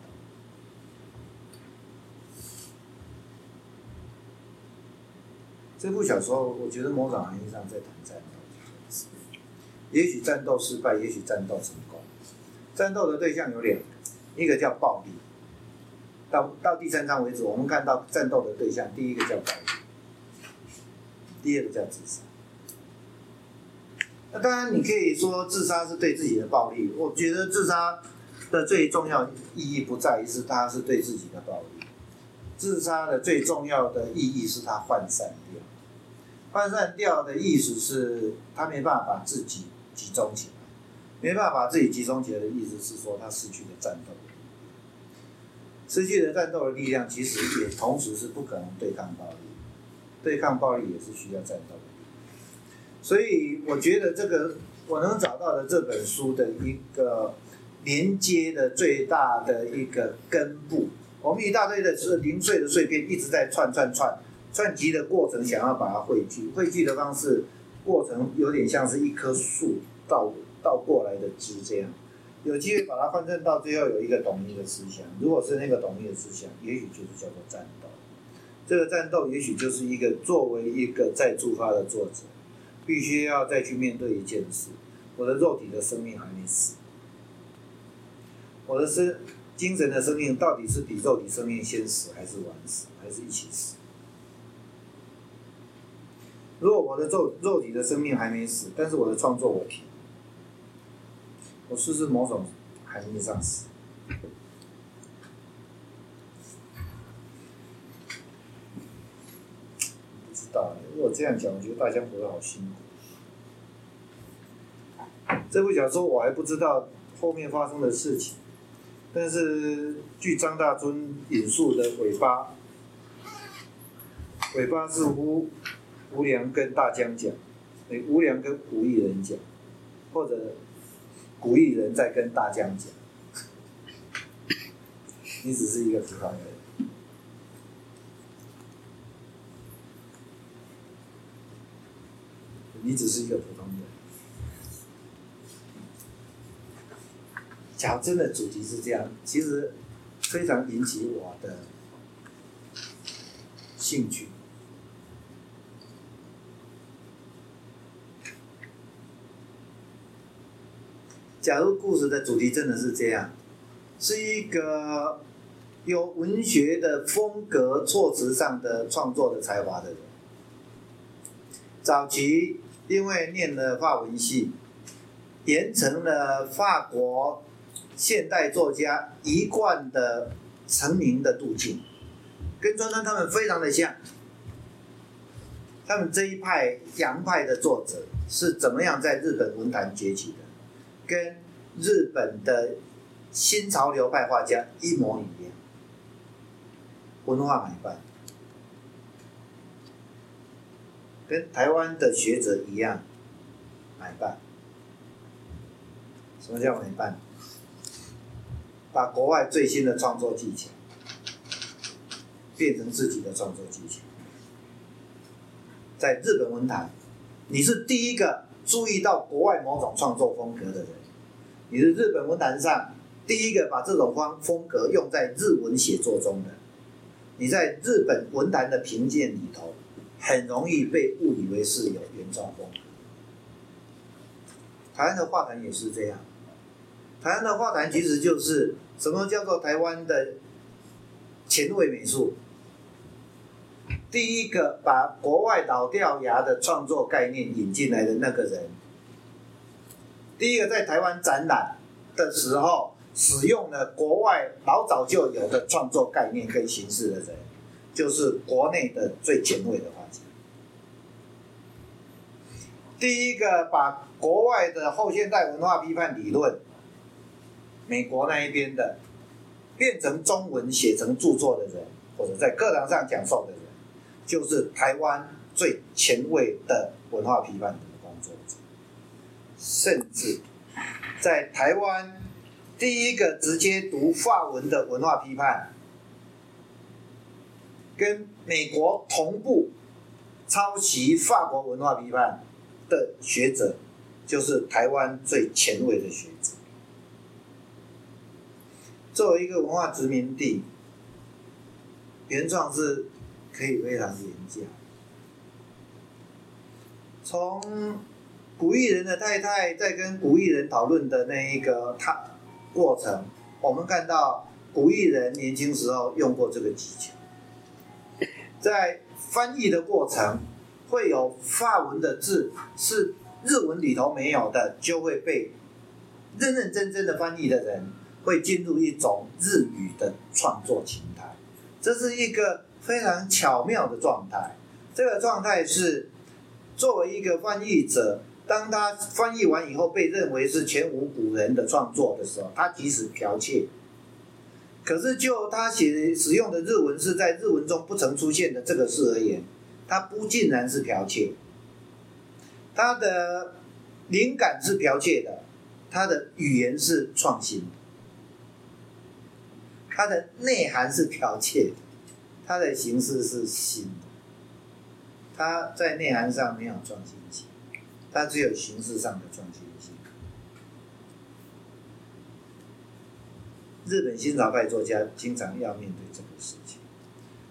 这部小说，我觉得某种含义上在谈战斗。也许战斗失败，也许战斗成功。战斗的对象有两个，一个叫暴力。到到第三章为止，我们看到战斗的对象，第一个叫暴力，第二个叫自杀。那当然，你可以说自杀是对自己的暴力。我觉得自杀的最重要意义不在于是他是对自己的暴力，自杀的最重要的意义是他涣散掉。涣散掉的意思是他没办法把自己集中起来，没办法把自己集中起来的意思是说他失去了战斗力，失去了战斗的力量，其实也同时是不可能对抗暴力，对抗暴力也是需要战斗，所以我觉得这个我能找到的这本书的一个连接的最大的一个根部，我们一大堆的是零碎的碎片一直在串串串。串集的过程，想要把它汇聚，汇聚的方式过程有点像是一棵树倒倒过来的枝这样，有机会把它换成到最后有一个统一的思想。如果是那个统一的思想，也许就是叫做战斗。这个战斗也许就是一个作为一个再出发的作者，必须要再去面对一件事：我的肉体的生命还没死，我的生精神的生命到底是比肉体生命先死，还是晚死，还是一起死？如果我的肉肉体的生命还没死，但是我的创作我停，我是不是某种含义上死？不知道。如果这样讲，我觉得大家活得好辛苦。这部小说我还不知道后面发生的事情，但是据张大春引述的尾巴，尾巴似乎。吴良跟大江讲，哎，吴良跟古艺人讲，或者古艺人在跟大将讲，你只是一个普通人，你只是一个普通人。假如真的主题是这样，其实非常引起我的兴趣。假如故事的主题真的是这样，是一个有文学的风格、措辞上的创作的才华的人，早期因为念了法文系，沿成了法国现代作家一贯的成名的路径，跟川川他们非常的像。他们这一派洋派的作者是怎么样在日本文坛崛起的？跟日本的新潮流派画家一模一样，文化买办，跟台湾的学者一样买办。什么叫买办？把国外最新的创作技巧变成自己的创作技巧，在日本文坛，你是第一个。注意到国外某种创作风格的人，你是日本文坛上第一个把这种方风格用在日文写作中的。你在日本文坛的评鉴里头，很容易被误以为是有原创风。台湾的画坛也是这样，台湾的画坛其实就是什么叫做台湾的前卫美术。第一个把国外老掉牙的创作概念引进来的那个人，第一个在台湾展览的时候使用了国外老早就有的创作概念跟形式的人，就是国内的最前卫的画家。第一个把国外的后现代文化批判理论，美国那一边的变成中文写成著作的人，或者在课堂上讲授的人。就是台湾最前卫的文化批判工作者，甚至在台湾第一个直接读法文的文化批判，跟美国同步抄袭法国文化批判的学者，就是台湾最前卫的学者。作为一个文化殖民地，原创是。可以非常廉价。从古艺人的太太在跟古艺人讨论的那一个他过程，我们看到古艺人年轻时候用过这个技巧，在翻译的过程会有法文的字是日文里头没有的，就会被认认真真的翻译的人会进入一种日语的创作情态，这是一个。非常巧妙的状态，这个状态是作为一个翻译者，当他翻译完以后被认为是前无古人的创作的时候，他即使剽窃，可是就他写使用的日文是在日文中不曾出现的这个事而言，他不尽然是剽窃，他的灵感是剽窃的，他的语言是创新的，它的内涵是剽窃的，它的形式是新的。它在内涵上没有创新性，它只有形式上的创新性。日本新潮派作家经常要面对这个事情，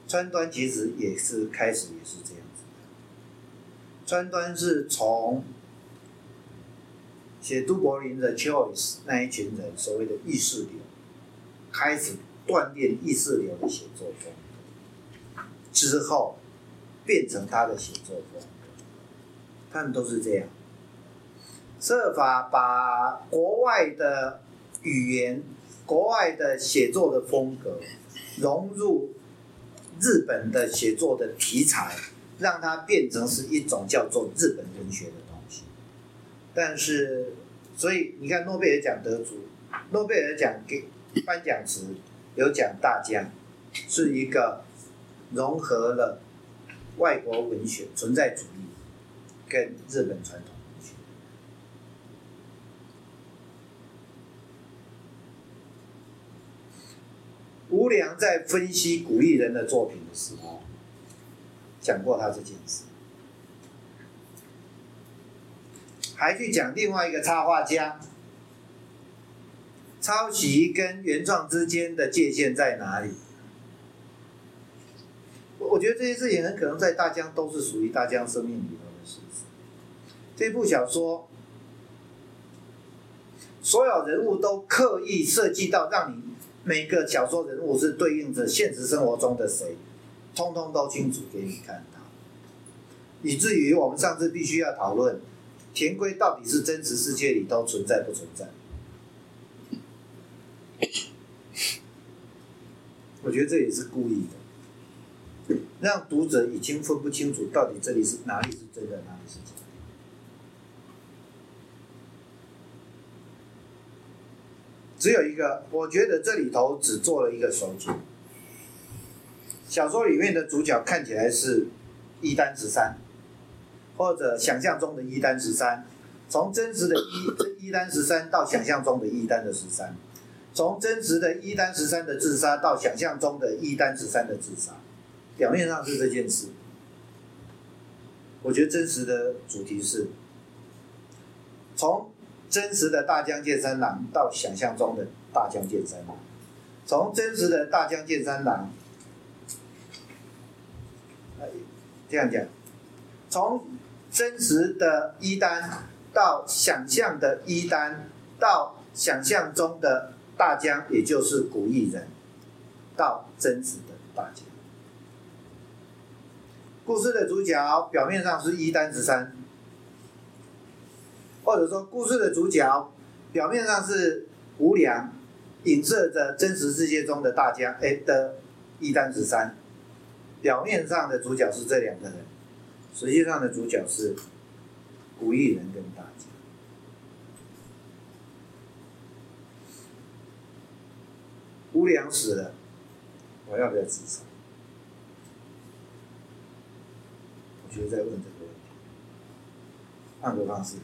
川端其实也是开始也是这样子的。川端是从写都柏林的 Choice 那一群人所谓的意识流，开始锻炼意识流的写作风，之后。变成他的写作风格，他们都是这样，设法把国外的语言、国外的写作的风格融入日本的写作的题材，让它变成是一种叫做日本文学的东西。但是，所以你看诺贝尔奖得主，诺贝尔奖给颁奖词有讲大江，是一个融合了。外国文学存在主义跟日本传统文学，吴良在分析古丽人的作品的时候，讲过他这件事，还去讲另外一个插画家，抄袭跟原创之间的界限在哪里？我觉得这些事情很可能在大江都是属于大江生命里头的事实。这部小说，所有人物都刻意设计到让你每个小说人物是对应着现实生活中的谁，通通都清楚给你看到，以至于我们上次必须要讨论田龟到底是真实世界里头存在不存在。我觉得这也是故意的。让读者已经分不清楚到底这里是哪里是真的，哪里是假的。只有一个，我觉得这里头只做了一个手脚。小说里面的主角看起来是一丹十三，或者想象中的一丹十三，从真实的一一丹十三到想象中的一丹的十三，从真实的一丹十三的自杀到想象中的一丹十三的自杀。表面上是这件事，我觉得真实的主题是，从真实的大江健三郎到想象中的大江健三郎，从真实的大江健三郎，这样讲，从真实的一丹到想象的一丹，到想象中的大江，也就是古艺人，到真实的大江。故事的主角表面上是一丹十三，或者说故事的主角表面上是无良，影射着真实世界中的大江哎的一丹十三，表面上的主角是这两个人，实际上的主角是古艺人跟大江。无良死了，我要不要自杀？就在问这个问题，换个方式，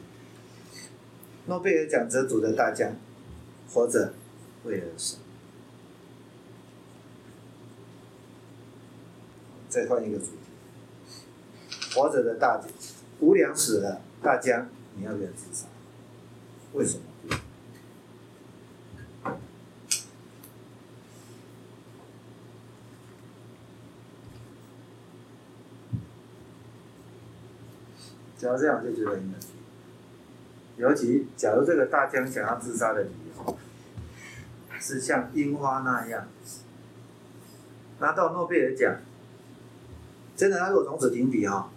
诺贝尔奖得主的大江，活着为了什么？再换一个主题，活着的大，无良死了，大江，你要不要自杀？为什么？只要这样就觉得很有趣，尤其假如这个大江想要自杀的理由是像樱花那样拿到诺贝尔奖，真的他如果从此停笔哈，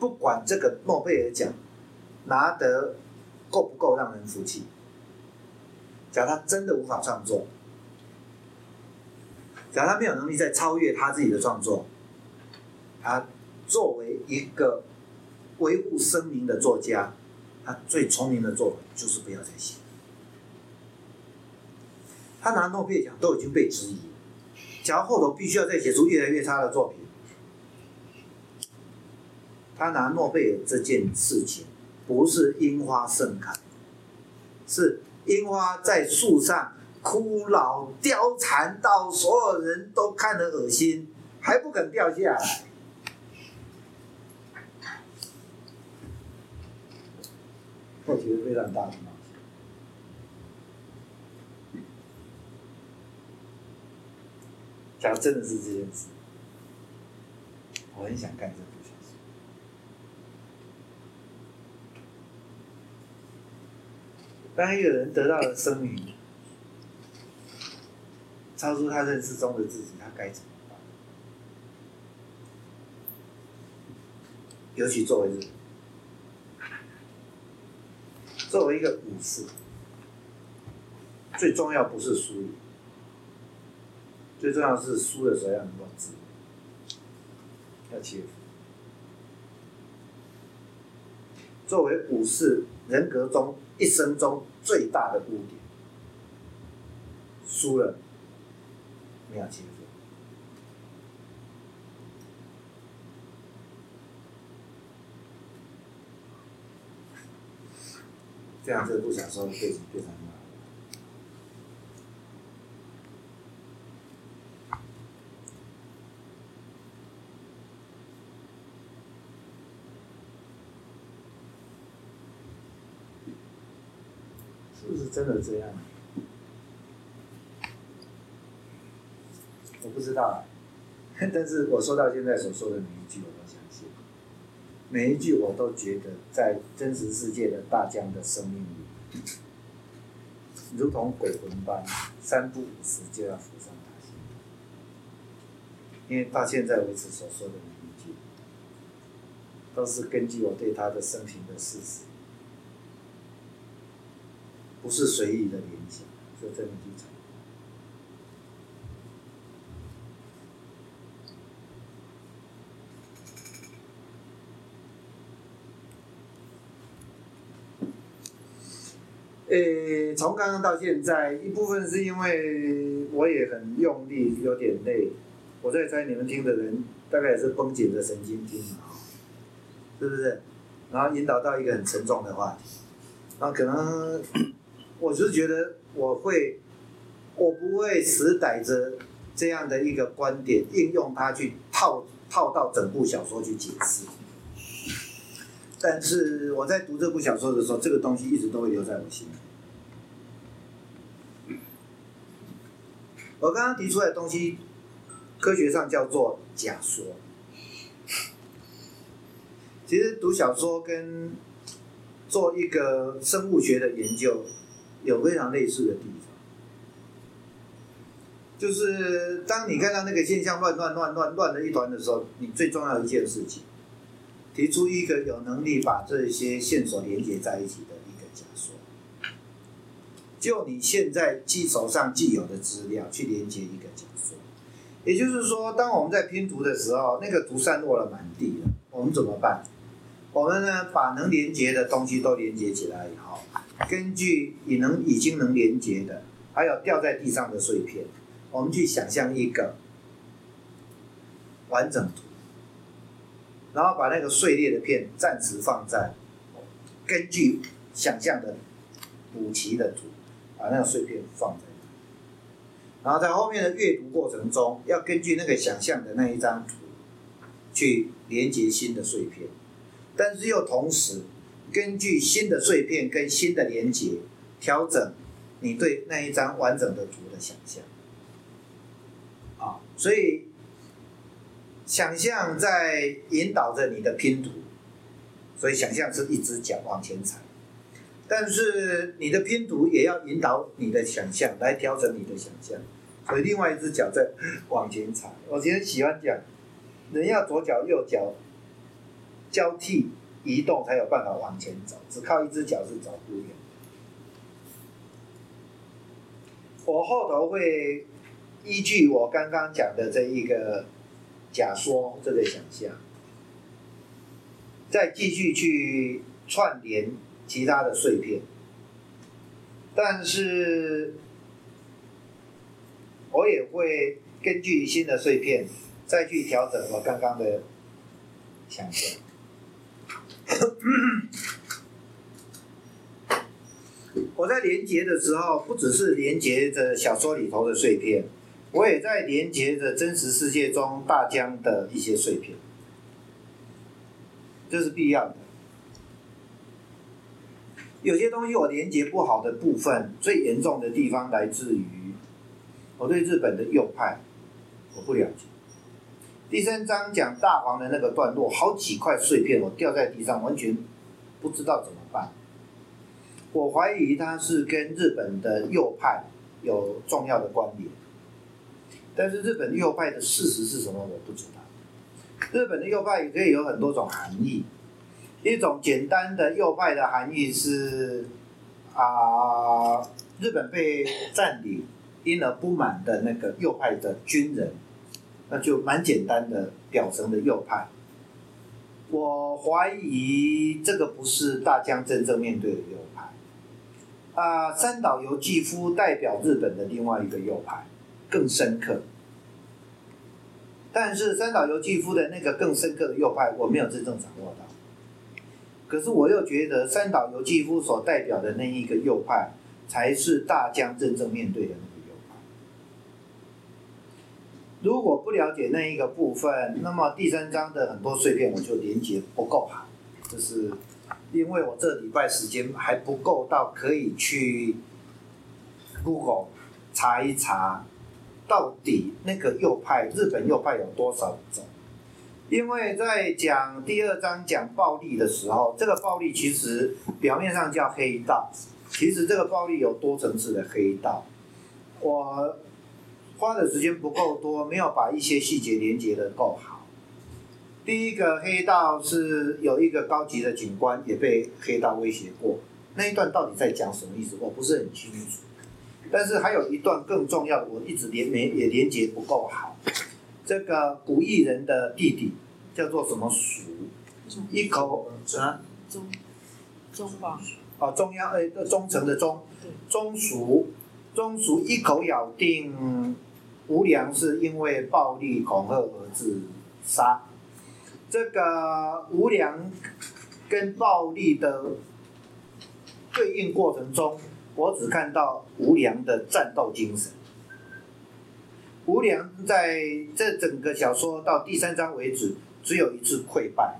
不管这个诺贝尔奖拿得够不够让人服气，假如他真的无法创作，假如他没有能力再超越他自己的创作，他。一个维护生命的作家，他最聪明的做法就是不要再写。他拿诺贝尔奖都已经被质疑，假如后头必须要再写出越来越差的作品，他拿诺贝尔这件事情不是樱花盛开，是樱花在树上枯老凋残到所有人都看得恶心，还不肯掉下来。我觉得非常大的冒险。假如真的是这件事，我很想干这部小说。当一个人得到了声名，超出他认识中的自己，他该怎么办？尤其作为人，作为一个武士，最重要不是输赢，最重要是输的时候要能够自由，要切服。作为武士，人格中一生中最大的污点，输了没有切服。这样这部小说的背景非常好。是不是真的这样？我不知道，[LAUGHS] 但是我说到现在所说的每一句，我都想。每一句我都觉得，在真实世界的大江的生命里，如同鬼魂般，三不五时就要浮上他心。因为到现在为止所说的每一句，都是根据我对他的生平的事实，不是随意的联想，是真的去查。呃，从刚刚到现在，一部分是因为我也很用力，有点累。我在猜你们听的人大概也是绷紧的神经听啊，是不是？然后引导到一个很沉重的话题，然后可能我是觉得我会，我不会死逮着这样的一个观点，应用它去套套到整部小说去解释。但是我在读这部小说的时候，这个东西一直都会留在我心里。我刚刚提出来的东西，科学上叫做假说。其实读小说跟做一个生物学的研究有非常类似的地方，就是当你看到那个现象乱乱乱乱乱的一团的时候，你最重要一件事情。提出一个有能力把这些线索连接在一起的一个假说，就你现在既手上既有的资料去连接一个假说，也就是说，当我们在拼图的时候，那个图散落了满地了，我们怎么办？我们呢，把能连接的东西都连接起来以后，根据已能已经能连接的，还有掉在地上的碎片，我们去想象一个完整图。然后把那个碎裂的片暂时放在，根据想象的补齐的图，把那个碎片放在，然后在后面的阅读过程中，要根据那个想象的那一张图，去连接新的碎片，但是又同时根据新的碎片跟新的连接，调整你对那一张完整的图的想象，啊，所以。想象在引导着你的拼图，所以想象是一只脚往前踩，但是你的拼图也要引导你的想象来调整你的想象，所以另外一只脚在往前踩。我今天喜欢讲，人要左脚右脚交替移动才有办法往前走，只靠一只脚是走不远。我后头会依据我刚刚讲的这一个。假说这个想象，再继续去串联其他的碎片，但是我也会根据新的碎片再去调整我刚刚的想象。[COUGHS] 我在连接的时候，不只是连接着小说里头的碎片，我也在连接着真实世界中大江的一些碎片，这是必要的。有些东西我连接不好的部分，最严重的地方来自于我对日本的右派我不了解。第三章讲大黄的那个段落，好几块碎片我掉在地上，完全不知道怎么办。我怀疑它是跟日本的右派有重要的关联，但是日本右派的事实是什么我不知道。日本的右派也可以有很多种含义，一种简单的右派的含义是啊，日本被占领，因而不满的那个右派的军人，那就蛮简单的表层的右派。我怀疑这个不是大江真正面对的右派。啊，三岛由纪夫代表日本的另外一个右派，更深刻。但是三岛由纪夫的那个更深刻的右派，我没有真正掌握到。可是我又觉得三岛由纪夫所代表的那一个右派，才是大江真正面对的那个右派。如果不了解那一个部分，那么第三章的很多碎片我就连接不够好，这是。因为我这礼拜时间还不够到可以去 Google 查一查，到底那个右派日本右派有多少种？因为在讲第二章讲暴力的时候，这个暴力其实表面上叫黑道，其实这个暴力有多层次的黑道。我花的时间不够多，没有把一些细节连接的够好。第一个黑道是有一个高级的警官也被黑道威胁过，那一段到底在讲什么意思？我不是很清楚。但是还有一段更重要的，我一直连没也连接不够好。这个古艺人的弟弟叫做什么蜀？一口啊？中中吧？哦，中央呃，忠诚的忠，忠蜀，忠蜀一口咬定吴良是因为暴力恐吓而自杀。这个无良跟暴力的对应过程中，我只看到无良的战斗精神。无良在这整个小说到第三章为止，只有一次溃败。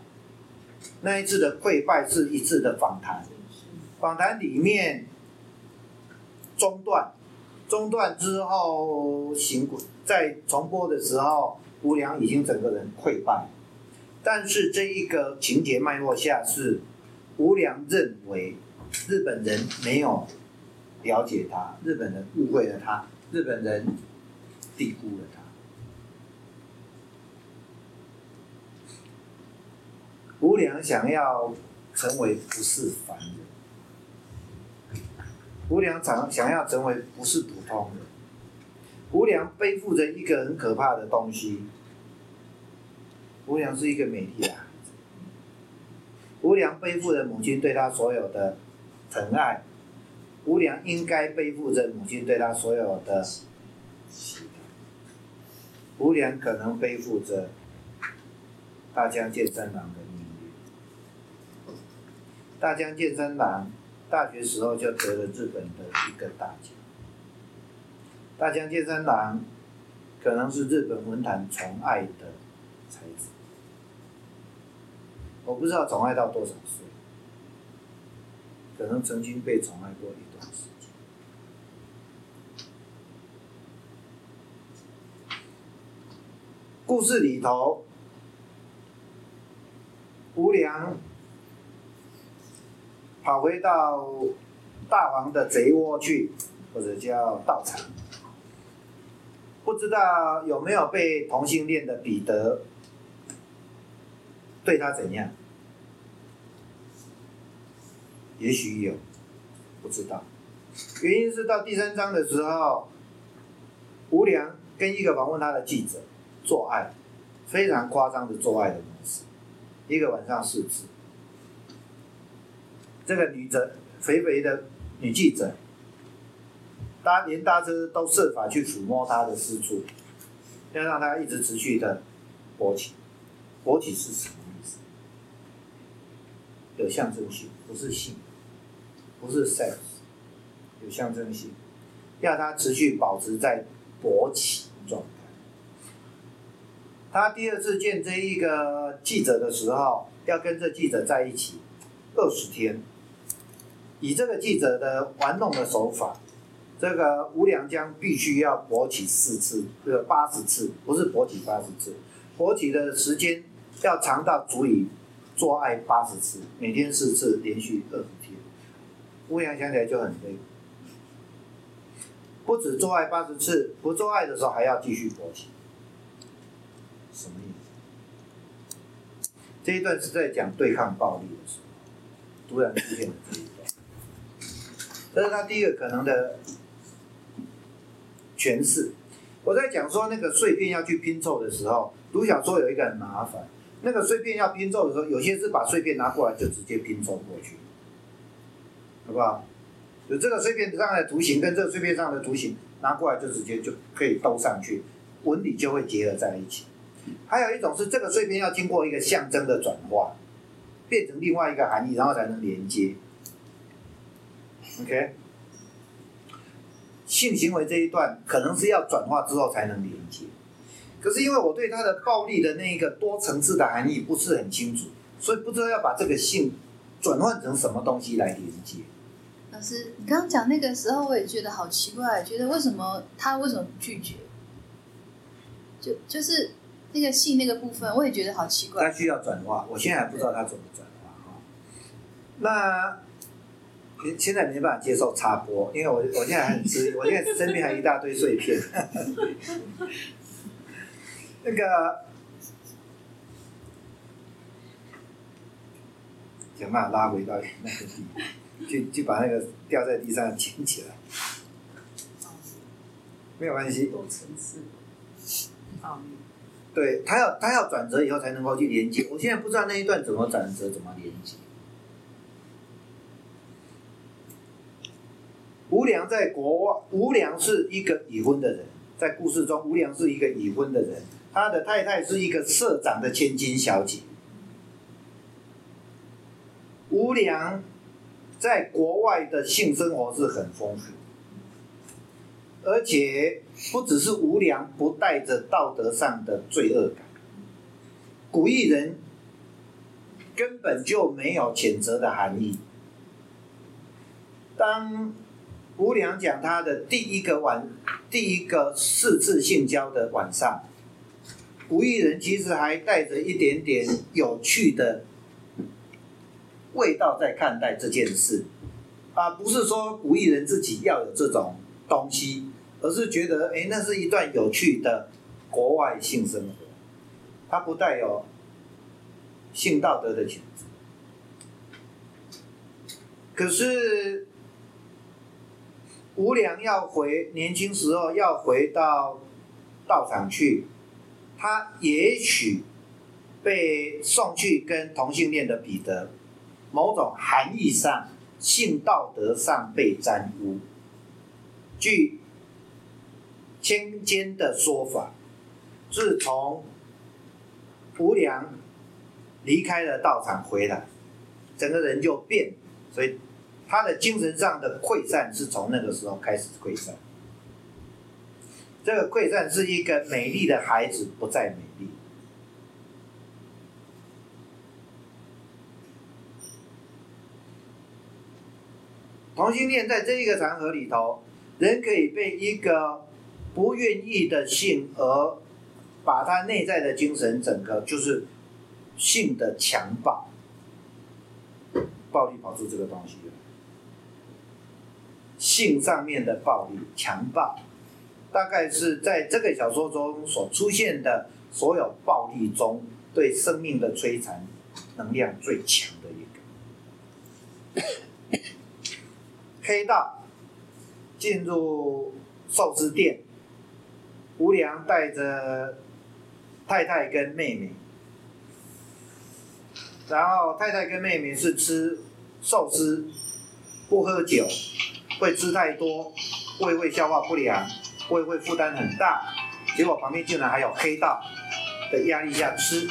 那一次的溃败是一次的访谈，访谈里面中断，中断之后行滚，在重播的时候，无良已经整个人溃败。但是这一个情节脉络下是，吴良认为日本人没有了解他，日本人误会了他，日本人低估了他。无良想要成为不是凡人，无良想想要成为不是普通人，无良背负着一个很可怕的东西。无良是一个美丽的孩子，无良背负着母亲对他所有的疼爱，无良应该背负着母亲对他所有的无，良可能背负着大江健三郎的命运。大江健三郎大学时候就得了日本的一个大奖，大江健三郎可能是日本文坛宠爱的才子。我不知道宠爱到多少岁，可能曾经被宠爱过一段时间。故事里头，吴良跑回到大王的贼窝去，或者叫道场，不知道有没有被同性恋的彼得。对他怎样？也许有，不知道。原因是到第三章的时候，吴良跟一个访问他的记者做爱，非常夸张的做爱的模式，一个晚上四次，这个女者肥肥的女记者，搭连搭车都设法去抚摸她的私处，要让她一直持续的勃起。勃起是什么意思？有象征性，不是性，不是 sex，有象征性，要她持续保持在勃起状态。他第二次见这一个记者的时候，要跟这记者在一起二十天，以这个记者的玩弄的手法，这个吴良江必须要勃起四次，呃，八十次，不是勃起八十次，勃起的时间要长到足以做爱八十次，每天四次，连续二十天。吴良想起来就很累，不止做爱八十次，不做爱的时候还要继续勃起。什么意思？这一段是在讲对抗暴力的时候，突然出现的这一段，这是他第一个可能的诠释。我在讲说那个碎片要去拼凑的时候，读小说有一个很麻烦，那个碎片要拼凑的时候，有些是把碎片拿过来就直接拼凑过去，好不好？就这个碎片上的图形跟这个碎片上的图形拿过来就直接就可以兜上去，纹理就会结合在一起。还有一种是这个碎片要经过一个象征的转化，变成另外一个含义，然后才能连接。OK，性行为这一段可能是要转化之后才能连接，可是因为我对它的暴力的那一个多层次的含义不是很清楚，所以不知道要把这个性转换成什么东西来连接。老师，你刚刚讲那个时候，我也觉得好奇怪，觉得为什么他为什么不拒绝？就就是。那个性那个部分，我也觉得好奇怪。它需要转化，我现在还不知道它怎么转化哈。那现现在没办法接受插播，因为我我现在很吃，我现在身边还一大堆碎片。[LAUGHS] 那个想办法拉回到那个地，就就把那个掉在地上捡起来，没有关系。多层次，奥秘。对他要他要转折以后才能够去连接，我现在不知道那一段怎么转折怎么连接。吴良在国外，吴良是一个已婚的人，在故事中，吴良是一个已婚的人，他的太太是一个社长的千金小姐。吴良在国外的性生活是很丰富。而且不只是无良，不带着道德上的罪恶感。古艺人根本就没有谴责的含义。当吴良讲他的第一个晚，第一个四次性交的晚上，古艺人其实还带着一点点有趣的味道在看待这件事，啊，不是说古艺人自己要有这种东西。而是觉得，哎，那是一段有趣的国外性生活，它不带有性道德的谴责。可是吴良要回年轻时候要回到道场去，他也许被送去跟同性恋的彼得，某种含义上性道德上被沾污，据。千间的说法，自从吴良离开了道场回来，整个人就变，所以他的精神上的溃散是从那个时候开始溃散。这个溃散是一个美丽的孩子不再美丽。同性恋在这一个场合里头，人可以被一个。不愿意的性，而把他内在的精神整个就是性的强暴，暴力跑出这个东西了。性上面的暴力强暴，大概是在这个小说中所出现的所有暴力中，对生命的摧残能量最强的一个。黑道进入寿司店。吴良带着太太跟妹妹，然后太太跟妹妹是吃寿司不喝酒，会吃太多，胃会消化不良，胃会负担很大，结果旁边竟然还有黑道的压力下吃，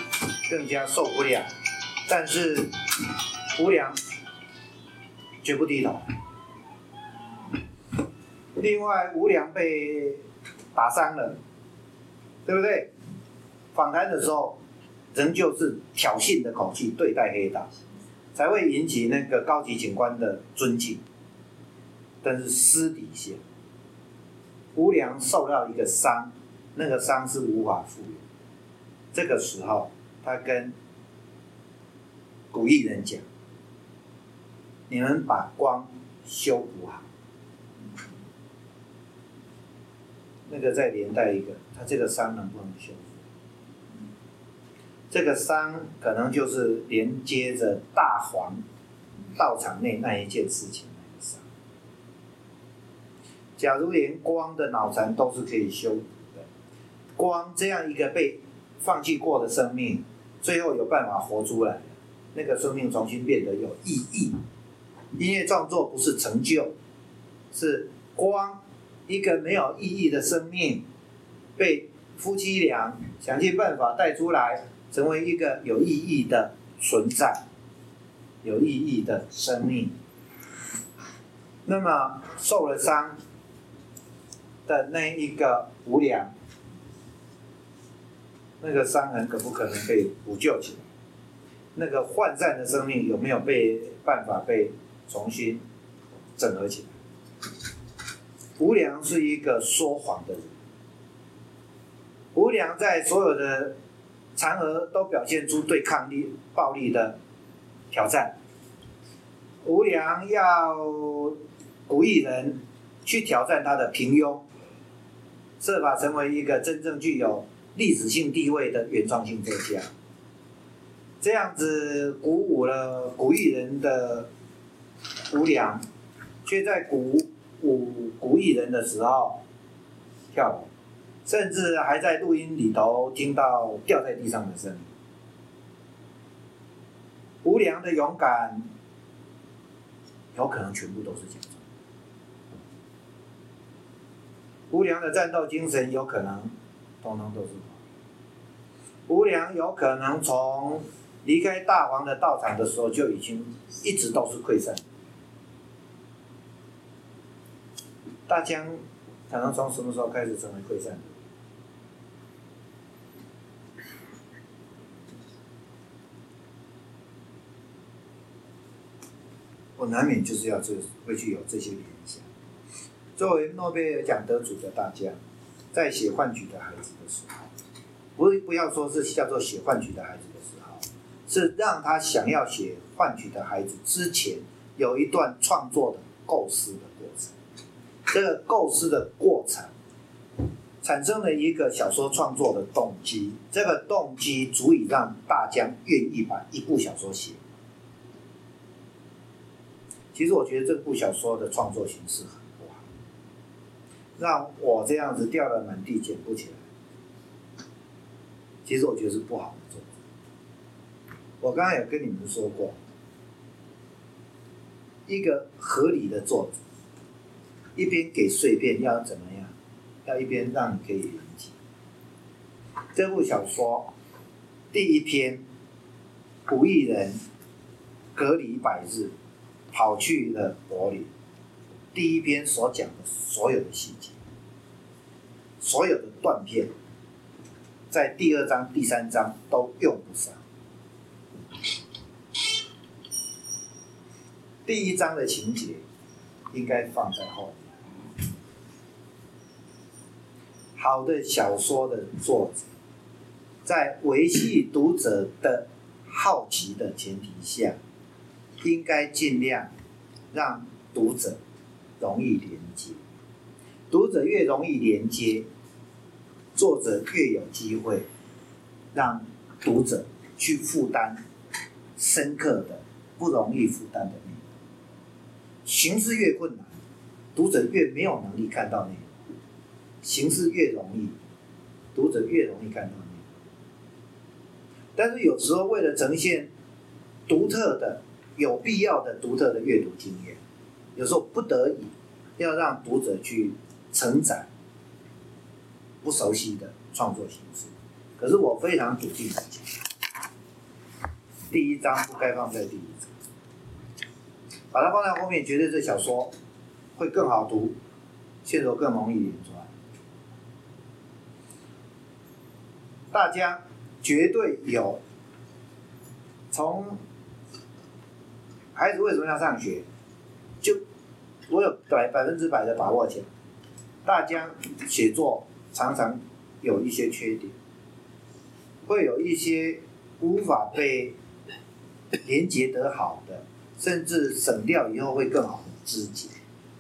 更加受不了。但是吴良绝不低头。另外，吴良被打伤了，对不对？访谈的时候，仍旧是挑衅的口气对待黑道，才会引起那个高级警官的尊敬。但是私底下，吴良受到一个伤，那个伤是无法复原。这个时候，他跟古艺人讲：“你们把光修补好。”那个再连带一个，他这个伤能不能修复？这个伤可能就是连接着大黄道场内那一件事情那个伤。假如连光的脑残都是可以修补的，光这样一个被放弃过的生命，最后有办法活出来，那个生命重新变得有意义。音乐创作不是成就，是光。一个没有意义的生命，被夫妻俩想尽办法带出来，成为一个有意义的存在，有意义的生命。那么受了伤的那一个无良，那个伤痕可不可能被补救起来？那个涣散的生命有没有被办法被重新整合起来？吴良是一个说谎的人。吴良在所有的场合都表现出对抗力、暴力的挑战。吴良要古艺人去挑战他的平庸，设法成为一个真正具有历史性地位的原创性作家。这样子鼓舞了古艺人的吴良，却在鼓。古古艺人的时候跳舞，甚至还在录音里头听到掉在地上的声音。无良的勇敢，有可能全部都是假装；无良的战斗精神，有可能通通都是无良有可能从离开大王的道场的时候就已经一直都是溃散。大江可能从什么时候开始成为溃散？我难免就是要这会去有这些联想。作为诺贝尔奖得主的大江，在写《幻曲的孩子》的时候，不不要说是叫做写《幻曲的孩子》的时候，是让他想要写《幻曲的孩子》之前，有一段创作的构思的。这个构思的过程，产生了一个小说创作的动机。这个动机足以让大江愿意把一部小说写。其实我觉得这部小说的创作形式很不好，让我这样子掉了满地捡不起来。其实我觉得是不好的作者。我刚刚有跟你们说过，一个合理的作者。一边给碎片要怎么样？要一边让你可以理解。这部小说第一篇，古艺人隔离百日，跑去了柏林。第一篇所讲的所有的细节，所有的断片，在第二章、第三章都用不上。第一章的情节应该放在后面。好的小说的作者，在维系读者的好奇的前提下，应该尽量让读者容易连接。读者越容易连接，作者越有机会让读者去负担深刻的、不容易负担的内容。形式越困难，读者越没有能力看到内容。形式越容易，读者越容易看到你。但是有时候为了呈现独特的有必要的独特的阅读经验，有时候不得已要让读者去承载不熟悉的创作形式。可是我非常笃定的讲，第一章不该放在第一章，把它放在后面，绝对这小说会更好读，线索更容易连出来。大家绝对有。从孩子为什么要上学，就我有百百分之百的把握讲，大家写作常常有一些缺点，会有一些无法被连接得好的，甚至省掉以后会更好的知己，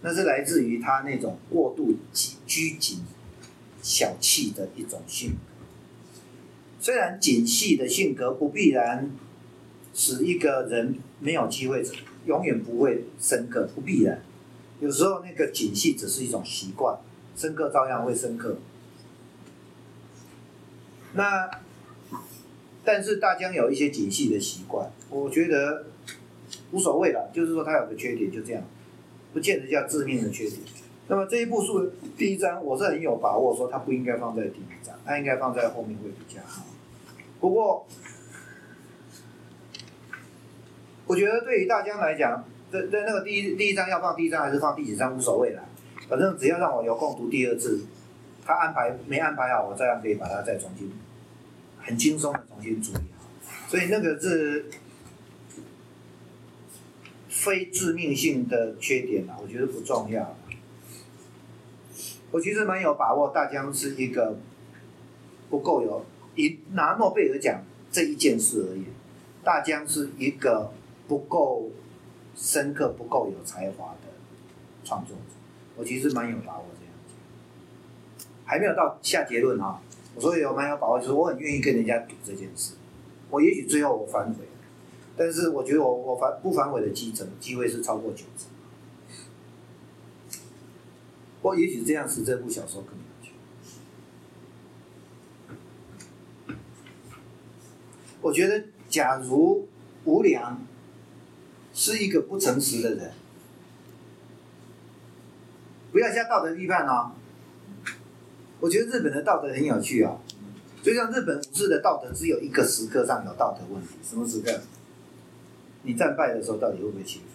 那是来自于他那种过度拘拘谨、小气的一种性格。虽然谨细的性格不必然使一个人没有机会，永远不会深刻，不必然。有时候那个谨细只是一种习惯，深刻照样会深刻。那但是大江有一些谨细的习惯，我觉得无所谓了，就是说他有个缺点就这样，不见得叫致命的缺点。那么这一部书第一章，我是很有把握说它不应该放在第一章，它应该放在后面会比较好。不过，我觉得对于大江来讲，在在那个第一第一章要放第一章还是放第几章无所谓啦，反正只要让我有空读第二次，他安排没安排好，我照样可以把它再重新，很轻松的重新处理好。所以那个是非致命性的缺点啊，我觉得不重要。我其实蛮有把握，大江是一个不够有。以拿诺贝尔奖这一件事而言，大江是一个不够深刻、不够有才华的创作者。我其实蛮有把握这样子，还没有到下结论啊。所以有蛮有把握，就是我很愿意跟人家赌这件事。我也许最后我反悔，但是我觉得我我反不反悔的机成机会是超过九成。我也许这样使这部小说更。我觉得，假如无良是一个不诚实的人，不要下道德批判哦。我觉得日本的道德很有趣哦，就像日本武士的道德只有一个时刻上有道德问题，什么时刻？你战败的时候到底会不会欺负？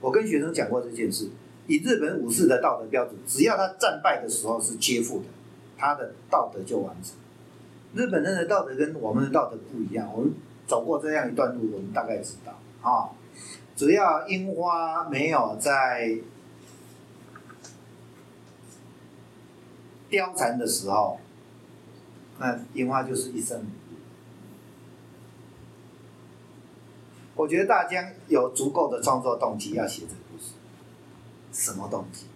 我跟学生讲过这件事，以日本武士的道德标准，只要他战败的时候是接付的，他的道德就完成。日本人的道德跟我们的道德不一样，我们走过这样一段路，我们大概知道啊。只要樱花没有在凋残的时候，那樱花就是一生。我觉得大家有足够的创作动机要写这个故事，什么动机？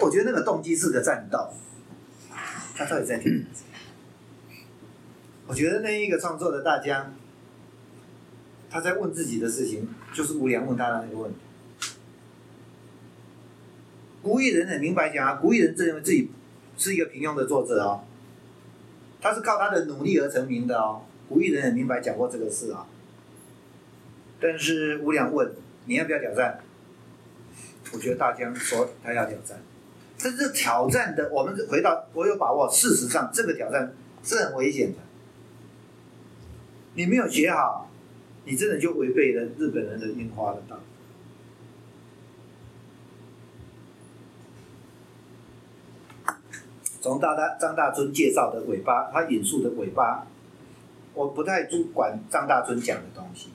我觉得那个动机是个战斗，他到底在听什么？我觉得那一个创作的大江，他在问自己的事情，就是吴良问他的那个问题。古艺人很明白讲啊，古艺人自认为自己是一个平庸的作者哦，他是靠他的努力而成名的哦。古艺人很明白讲过这个事啊。但是吴良问你要不要挑战？我觉得大江说他要挑战，但是挑战的，我们回到我有把握，事实上这个挑战是很危险的。你没有写好，你真的就违背了日本人的樱花的道。从大大张大春介绍的尾巴，他引述的尾巴，我不太主管张大春讲的东西，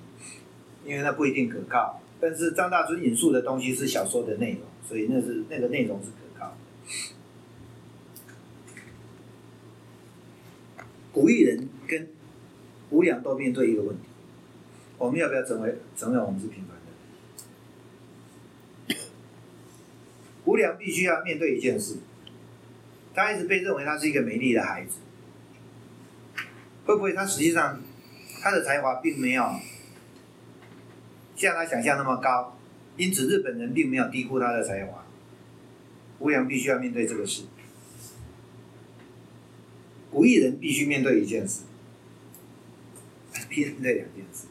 因为那不一定可靠。但是张大春引述的东西是小说的内容，所以那是那个内容是可靠的。古艺人跟。无两都面对一个问题：我们要不要成为承认我们是平凡的？无良必须要面对一件事，他一直被认为他是一个美丽的孩子，会不会他实际上他的才华并没有像他想象那么高？因此日本人并没有低估他的才华。无良必须要面对这个事，古艺人必须面对一件事。改变这两件事。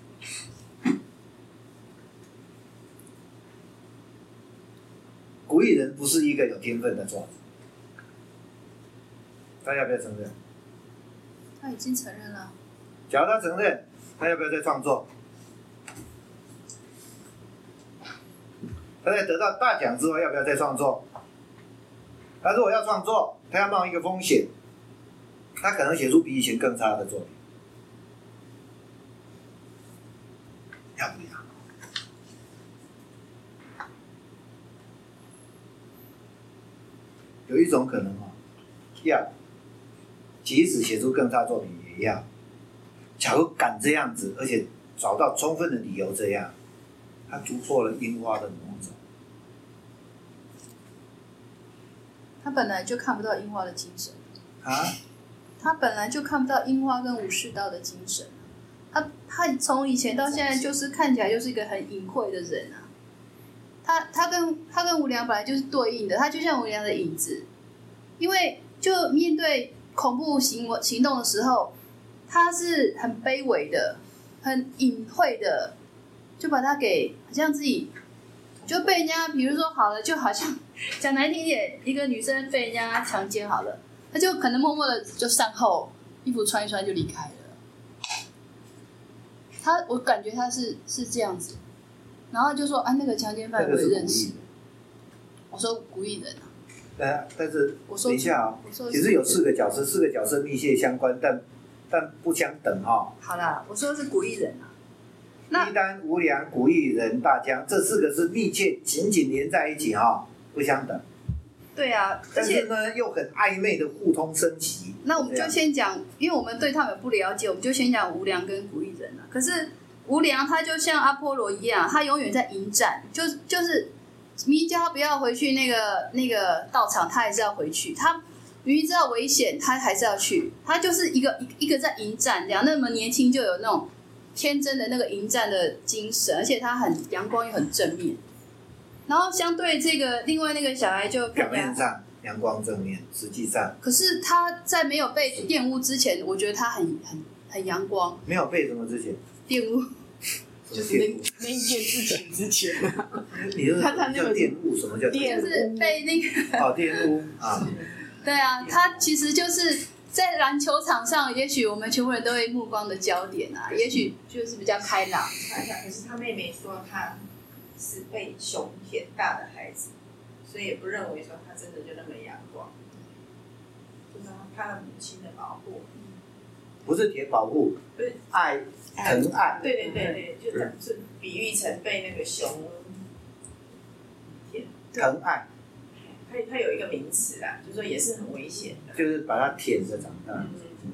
古语人不是一个有天分的作子，他要不要承认？他已经承认了。假如他承认，他要不要再创作？他在得到大奖之后，要不要再创作？他如果要创作，他要冒一个风险，他可能写出比以前更差的作品。要不要？有一种可能哦，要，即使写出更差作品也要。假如敢这样子，而且找到充分的理由这样，他突破了樱花的魔咒。他本来就看不到樱花的精神，啊，他本来就看不到樱花跟武士道的精神。他他从以前到现在就是看起来就是一个很隐晦的人啊。他他跟他跟吴良本来就是对应的，他就像吴良的影子，因为就面对恐怖行为行动的时候，他是很卑微的，很隐晦的，就把他给好像自己就被人家，比如说好了，就好像讲难听点，一个女生被人家强奸好了，他就可能默默的就善后，衣服穿一穿就离开了。他我感觉他是是这样子，然后就说啊，那个强奸犯我这个是古也认识。。我说古意人啊，但但是我说等一下啊、我说其实有四个角色，四个角色密切相关，但但不相等哈、好啦，我说是古艺人啊。那一丹、无良、古艺人、大江，这四个是密切紧紧连在一起哈、不相等。对啊，而但且是呢，又很暧昧的互通升级。那我们就先讲，因为我们对他们不了解，我们就先讲无良跟古艺人啊。可是无良他就像阿波罗一样，他永远在迎战，就就是明明叫他不要回去那个那个道场，他还是要回去。他明明知道危险，他还是要去。他就是一个一一个在迎战，这样那么年轻就有那种天真的那个迎战的精神，而且他很阳光又很正面。然后相对这个另外那个小孩就表面上阳光正面，实际上可是他在没有被玷污之前，我觉得他很很很阳光。没有被什么之前，玷污就是那那一件事情之前，你就是他他那个玷污，什么叫就玷是被那个哦玷污啊？对啊，他其实就是在篮球场上，也许我们全部人都会目光的焦点啊，也许就是比较开朗。可是他妹妹说他是被熊舔大的孩子，所以也不认为说他真的就那么阳光，就是他的母亲的保护，不是铁保护不是，爱疼爱，对对对对，就是比喻成被那个熊舔，疼爱，他他有一个名词啊，就说也是很危险的。就是把它舔着长大。嗯，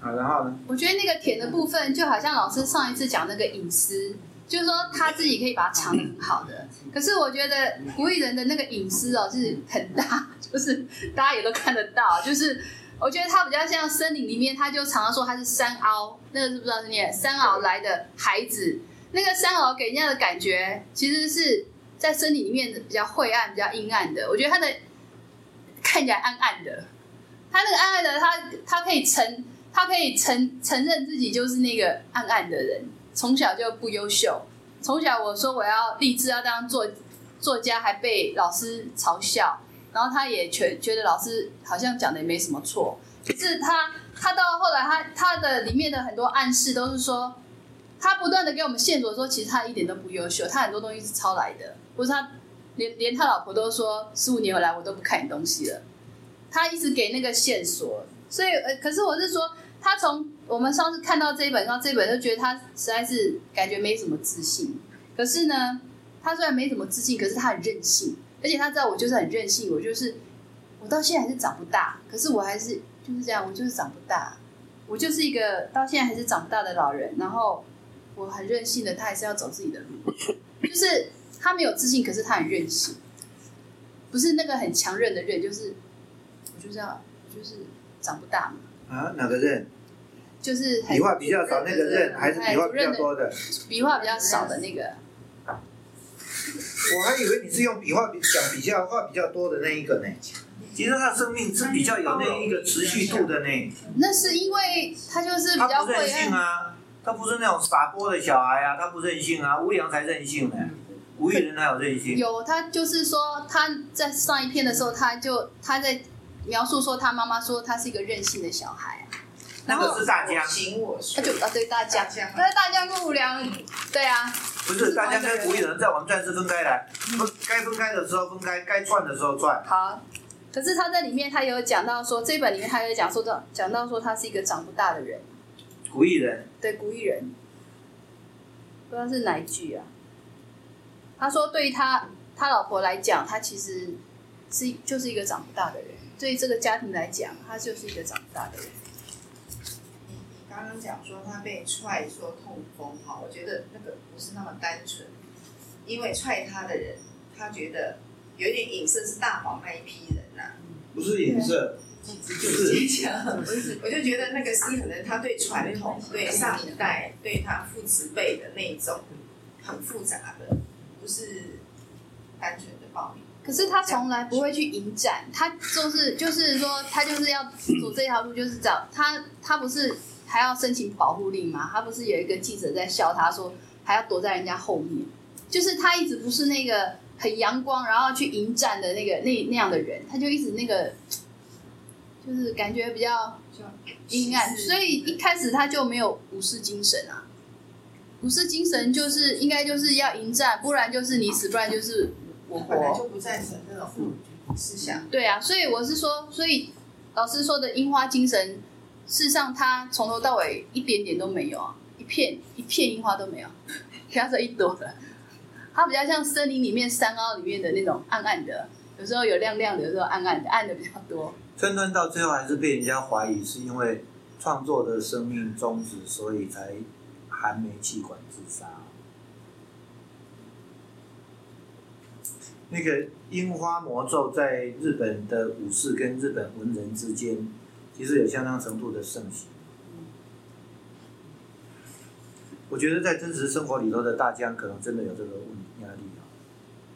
好，然后呢？我觉得那个舔的部分，就好像老师上一次讲那个隐私，就是说他自己可以把它藏得很好的。可是我觉得古语人的那个隐私哦，是很大，就是大家也都看得到，就是。我觉得他比较像森林里面，他就常常说他是山凹，那个是不知道是念山凹来的孩子。那个山凹给人家的感觉，其实是在森林里面比较晦暗、比较阴暗的。我觉得他的看起来暗暗的，他那个暗暗的，他他可以承，他可以承承认自己就是那个暗暗的人，从小就不优秀。从小我说我要立志要当作作家，还被老师嘲笑。然后他也觉觉得老师好像讲的也没什么错，可是他他到后来他他的里面的很多暗示都是说，他不断的给我们线索说，其实他一点都不优秀，他很多东西是抄来的，或是他连连他老婆都说十五年回来我都不看你东西了，他一直给那个线索，所以呃，可是我是说，他从我们上次看到这一本，然后这一本就觉得他实在是感觉没什么自信，可是呢，他虽然没什么自信，可是他很任性。而且他知道我就是很任性，我就是我到现在还是长不大，可是我还是就是这样，我就是长不大，我就是一个到现在还是长不大的老人。然后我很任性的，他还是要走自己的路，就是他没有自信，可是他很任性，不是那个很强韧的韧，就是我就是要就是长不大嘛，啊，哪个韧？就是笔画比较少那个认，还是笔画比较多的？笔画比较少的那个。我还以为你是用笔画比讲比较画比较多的那一个呢。其实他的生命是比较有那一个持续度的呢。那是因为他就是比他较任性，啊，他不是那种撒泼的小孩啊，他不任性啊，吴良才任性呢。古艺人哪有任性？有他就是说他在上一篇的时候，他就他在描述说他妈妈说他是一个任性的小孩啊，那个是大江我，行我素他就啊对大江，大江他在大江跟无良，对啊，不是大江跟古艺人在我们战士分开来，分该分开的时候分开，该转的时候转。好。可是他在里面，他有讲到说，这本里面他有讲说到讲到说他是一个长不大的人，古艺人，对古艺人，不知道是哪一句啊？他说，对于他他老婆来讲，他其实是就是一个长不大的人；对于这个家庭来讲，他就是一个长不大的人。刚刚讲说他被踹说痛风哈，我觉得那个不是那么单纯，因为踹他的人，他觉得有一点影射是大黄那一批人呐、不是影射，就 [LAUGHS] 是我就觉得那个是可能他对传统、对上一代、对他父慈辈的那种很复杂的，不是单纯的暴力。可是他从来不会去迎战，他就是就是说，他就是要走这条路，就是找他他不是还要申请保护令吗？他不是有一个记者在笑他说还要躲在人家后面，就是他一直不是那个很阳光，然后去迎战的那个那那样的人，他就一直那个就是感觉比较阴暗，所以一开始他就没有武士精神啊。武士精神就是应该就是要迎战，不然就是你死，不然就是我活。本来就不赞成这种思想。对啊，所以我是说，所以老师说的樱花精神，事实上他从头到尾一点点都没有啊，一片一片樱花都没有，不要说一朵了。它比较像森林里面山坳里面的那种暗暗的，有时候有亮亮的，有时候暗暗的，暗的比较多。春春到最后还是被人家怀疑是因为创作的生命终止，所以才含煤气管自杀。那个樱花魔咒在日本的武士跟日本文人之间，其实有相当程度的盛行。我觉得在真实生活里头的大江可能真的有这个问压力啊。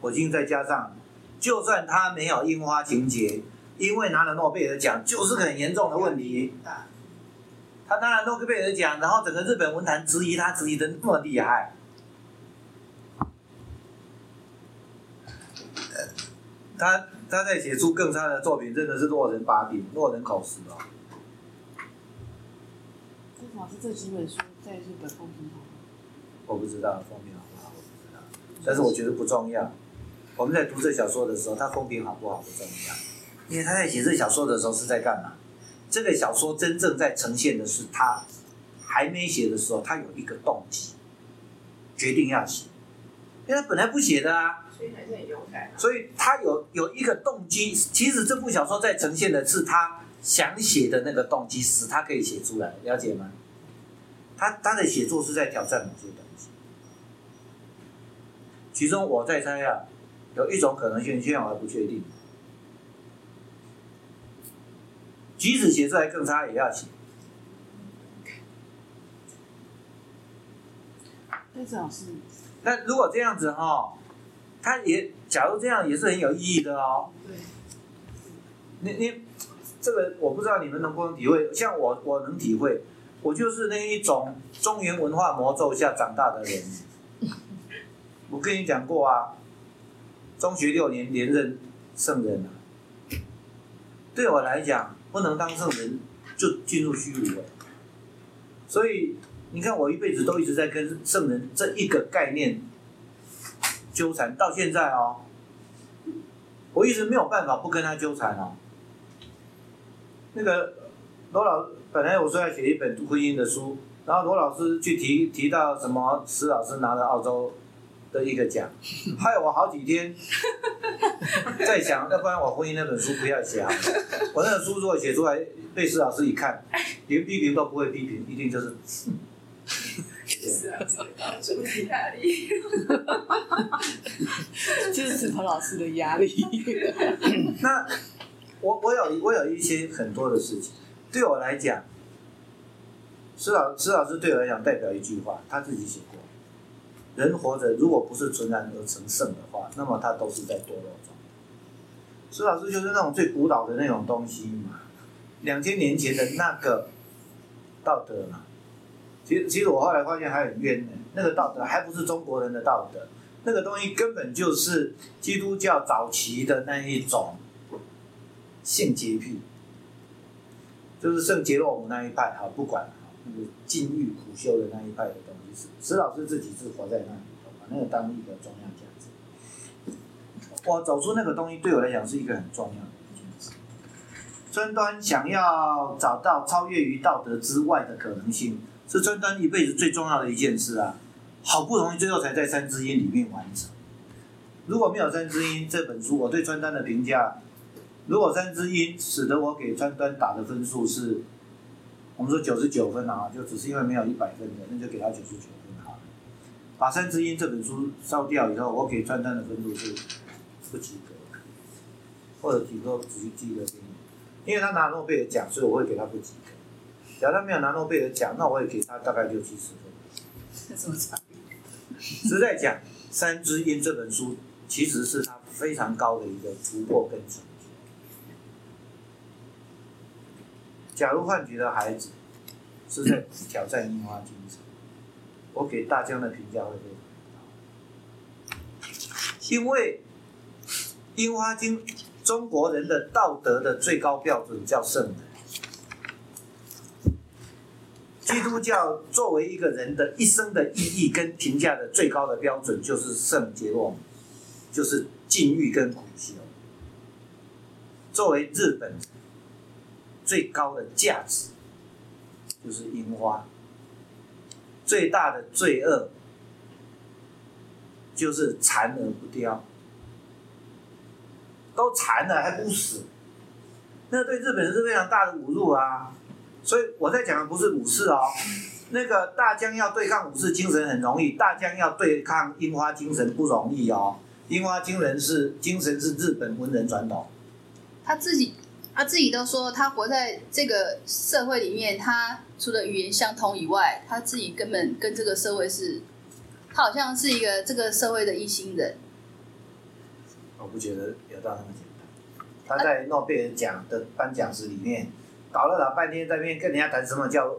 我今再加上，就算他没有樱花情节，因为拿了诺贝尔奖，就是很严重的问题。他拿了诺贝尔奖，然后整个日本文坛质疑他，质疑的那么厉害。他他在写出更差的作品，真的是落人把柄，落人口实哦。但是老师这几本书在日本风评好吗？我不知道风评好不好，我不知道，但是我觉得不重要。我们在读这小说的时候，他风评好不好不重要，因为他在写这小说的时候是在干嘛？这个小说真正在呈现的是他还没写的时候，他有一个动机，决定要写，因为他本来不写的啊，所以还是很勇敢、啊。所以他有有一个动机。其实这部小说在呈现的是他想写的那个动机，使他可以写出来，了解吗？他他的写作是在挑战某些东西。其中我在猜啊，有一种可能性，现在我还不确定。即使写出来更差，也要写。但是老师，那如果这样子哈、他也假如这样也是很有意义的哦。对，你你这个我不知道你们能不能体会，像我我能体会，我就是那一种中原文化魔咒下长大的人。[LAUGHS] 我跟你讲过啊，中学六年连任圣人啊，对我来讲不能当圣人就进入虚无了。所以你看，我一辈子都一直在跟圣人这一个概念纠缠，到现在哦，我一直没有办法不跟他纠缠哦。那个罗老本来我说要写一本婚姻的书，然后罗老师去提提到什么石老师拿了澳洲的一个奖，害我好几天在想，要不然我婚姻那本书不要写好了。我那本书如果写出来被石老师一看，连批评都不会批评，一定就是 [LAUGHS] 是啊，是当初的压力。就是石头老师的压力。[LAUGHS] 那我我有我有一些很多的事情，对我来讲，施老施老师对我来讲代表一句话，他自己写过：人活着如果不是纯然而成圣的话，那么他都是在堕落中。施老师就是那种最古老的那种东西嘛，两千年前的那个道德嘛。其实其实我后来发现还很冤呢，那个道德还不是中国人的道德，那个东西根本就是基督教早期的那一种性洁癖，就是圣杰洛姆那一派哈，不管那个禁欲苦修的那一派的东西，史史老师自己是活在那里的，把那个当一个重要价值。我走出那个东西，对我来讲是一个很重要的一件事。尊端想要找到超越于道德之外的可能性，是尊端一辈子最重要的一件事啊！好不容易最后才在《三之音》里面完成。如果没有《三之音》这本书，我对川端的评价，如果《三之音》使得我给川端打的分数是，我们说九十九分啊，就只是因为没有一百分的，那就给他九十九分好了。把《三之音》这本书烧掉以后，我给川端的分数是不及格，或者提个只及格给你，因为他拿诺贝尔奖，所以我会给他不及格。假如他没有拿诺贝尔奖，那我也给他大概六七十分。这么差？实在讲，《三只鹰》这本书其实是他非常高的一个突破跟成假如幻觉的孩子是在挑战樱花精神，我给大江的评价会非常高，因为樱花精中国人的道德的最高标准叫圣人。基督教作为一个人的一生的意义跟评价的最高的标准，就是圣杰洛姆，就是禁欲跟苦修。作为日本最高的价值，就是樱花。最大的罪恶，就是残而不凋。都残了还不死，那对日本人是非常大的侮辱啊！所以我在讲的不是武士哦，那个大江要对抗武士精神很容易，大江要对抗樱花精神不容易哦。樱花精神是精神是日本文人传统，他自己他自己都说，他活在这个社会里面，他除了语言相通以外，他自己根本跟这个社会是，他好像是一个这个社会的一心人。我不觉得有到那么简单。他在诺贝尔奖的颁奖时里面搞了老半天，在那边跟人家谈什么叫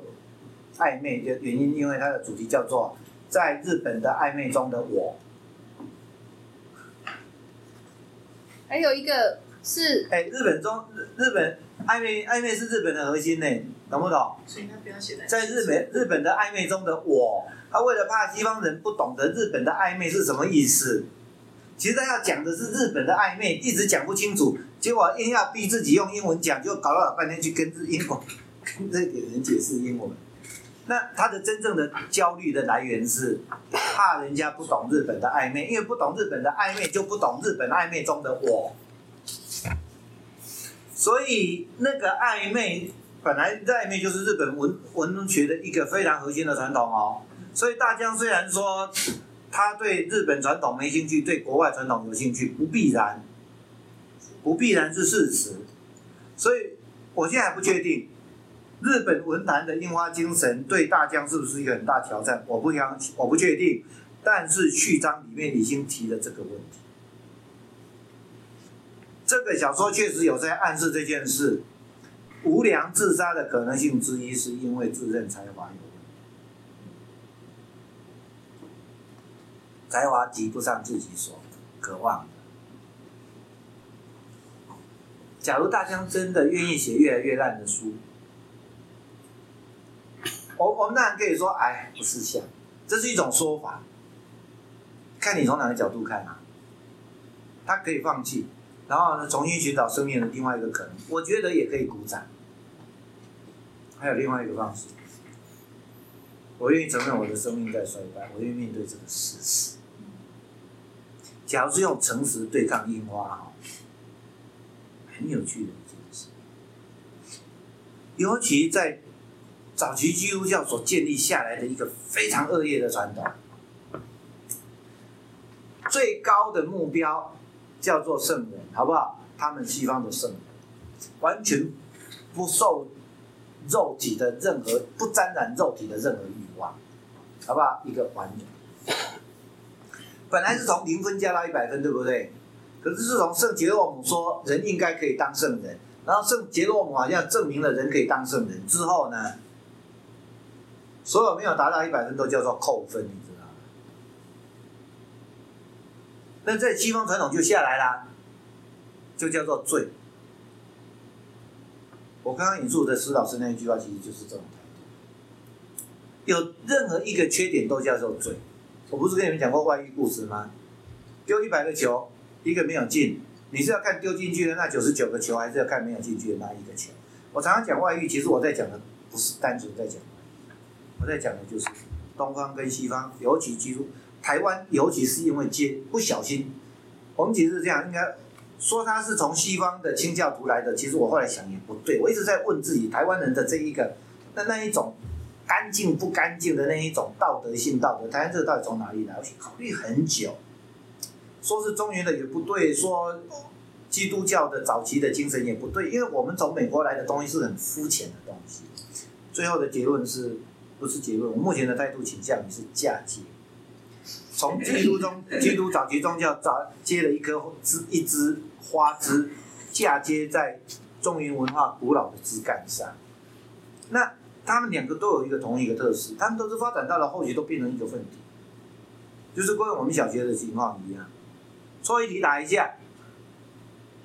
暧昧的原因，因为他的主题叫做在日本的暧昧中的我。还有一个是哎，日本中日日本暧昧暧昧是日本的核心呢，懂不懂？所以他不要写在在日本日本的暧昧中的我，他为了怕西方人不懂得日本的暧昧是什么意思，其实他要讲的是日本的暧昧，一直讲不清楚，结果硬要逼自己用英文讲，就搞了老半天去跟日英文 [LAUGHS] 跟这个人解释英文。那他的真正的焦虑的来源是怕人家不懂日本的暧昧，因为不懂日本的暧昧就不懂日本暧昧中的我。所以那个暧昧本来暧昧就是日本文文学的一个非常核心的传统哦。所以大江虽然说他对日本传统没兴趣，对国外传统有兴趣，不必然，不必然是事实。所以我现在还不确定日本文坛的樱花精神对大江是不是一个很大挑战，我不相我不确定。但是序章里面已经提了这个问题。这个小说确实有在暗示这件事。无良自杀的可能性之一，是因为自认才华有问题，才华及不上自己所渴望的。假如大江真的愿意写越来越烂的书，我我们当然可以说，哎，不是想，这是一种说法，看你从哪个角度看啊。他可以放弃。然后呢，重新寻找生命的另外一个可能，我觉得也可以鼓掌。还有另外一个方式，我愿意承认我的生命在衰败，我愿意面对这个事实。假如是用诚实对抗樱花哈，很有趣的一件事。尤其在早期基督教所建立下来的一个非常恶劣的传统，最高的目标。叫做圣人，好不好？他们西方的圣人，完全不受肉体的任何不沾染肉体的任何欲望，好不好？一个完人，本来是从零分加到一百分，对不对？可是自从圣杰洛姆说人应该可以当圣人，然后圣杰洛姆好像证明了人可以当圣人之后呢，所有没有达到一百分都叫做扣分，你知道吗？那在西方传统就下来啦，就叫做罪。我刚刚引述的施老师那一句话，其实就是这种态度。有任何一个缺点都叫做罪。我不是跟你们讲过外遇故事吗？丢一百个球，一个没有进，你是要看丢进去的那九十九个球，还是要看没有进去的那一个球？我常常讲外遇，其实我在讲的不是单纯在讲外遇，我在讲的就是东方跟西方，尤其基督台湾，尤其是因为接不小心，我们其实是这样，应该说他是从西方的清教徒来的，其实我后来想也不对，我一直在问自己，台湾人的这一个那那一种干净不干净的那一种道德性道德，台湾这个到底从哪里来？我去考虑很久，说是中原的也不对，说基督教的早期的精神也不对，因为我们从美国来的东西是很肤浅的东西。最后的结论是不是结论？我目前的态度倾向于是嫁接。从基督中，基督早期宗教早接了一颗枝一枝花枝，嫁接在中原文化古老的枝干上。那他们两个都有一个同一个特色，他们都是发展到了后期都变成一个问题，就是跟我们小学的情况一样，错一题打一下，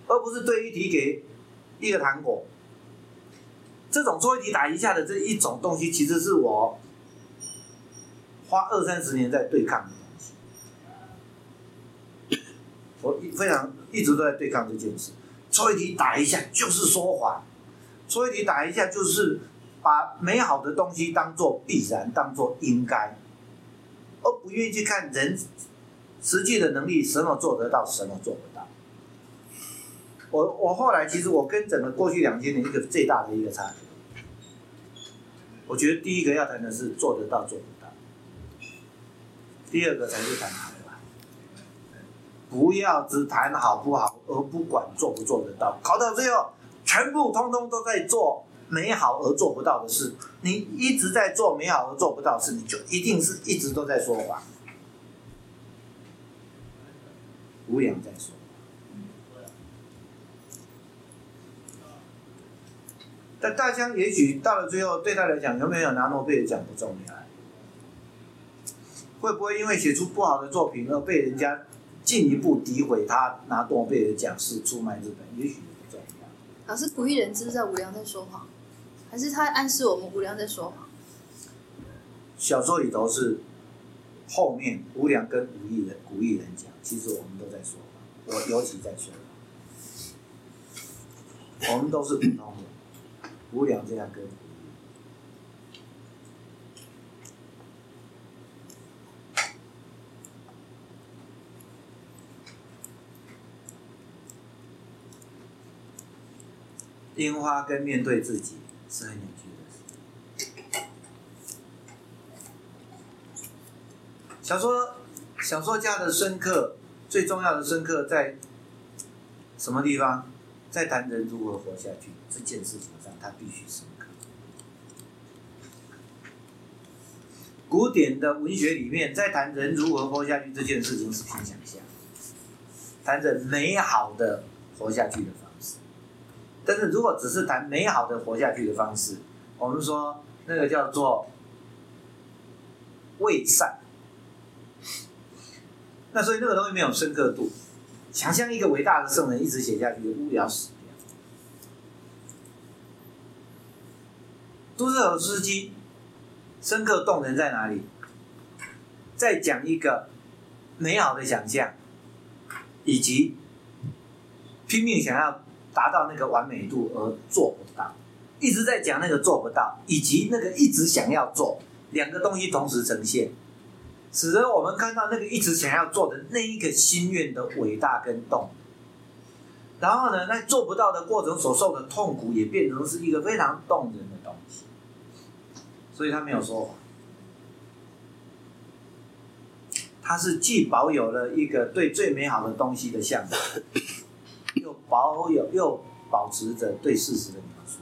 而不是对一题给一个糖果。这种错一题打一下的这一种东西，其实是我花二三十年在对抗的东西。我一非常一直都在对抗这件事，错一题打一下就是说谎，错一题打一下就是把美好的东西当做必然，当做应该，而不愿意去看人实际的能力，什么做得到，什么做不到。我我后来其实我跟整个过去两千年一个最大的一个差别，我觉得第一个要谈的是做得到做不到，第二个才是谈好。不要只谈好不好，而不管做不做得到，搞到最后全部通通都在做美好而做不到的事。你一直在做美好而做不到的事，你就一定是一直都在说谎。无良在说。但大江也许到了最后，对他来讲有没有拿诺贝尔奖不重要，会不会因为写出不好的作品而被人家进一步诋毁他拿诺贝尔奖是出卖日本？也许不重要。老师，古一人知不知道无良在说谎？还是他暗示我们无良在说谎？小说里头是后面无良跟古艺人古艺人讲，其实我们都在说谎，我尤其在说谎，我们都是普通人。无良这样跟樱花跟面对自己是很有趣的。小说小说家的深刻，最重要的深刻在什么地方？在谈人如何活下去这件事情上，他必须深刻。古典的文学里面，在谈人如何活下去这件事情是凭想象，谈着美好的活下去的。但是如果只是谈美好的活下去的方式，我们说那个叫做伪善。那所以那个东西没有深刻度。想象一个伟大的圣人一直写下去，无聊死掉。都斯尔斯基深刻动人在哪里？在讲一个美好的想象，以及拼命想要达到那个完美度而做不到，一直在讲那个做不到，以及那个一直想要做，两个东西同时呈现。使得我们看到那个一直想要做的那一个心愿的伟大跟动，然后呢，在做不到的过程所受的痛苦也变成是一个非常动人的东西，所以他没有说谎，他是既保有了一个对最美好的东西的向往，保有又保持着对事实的描述，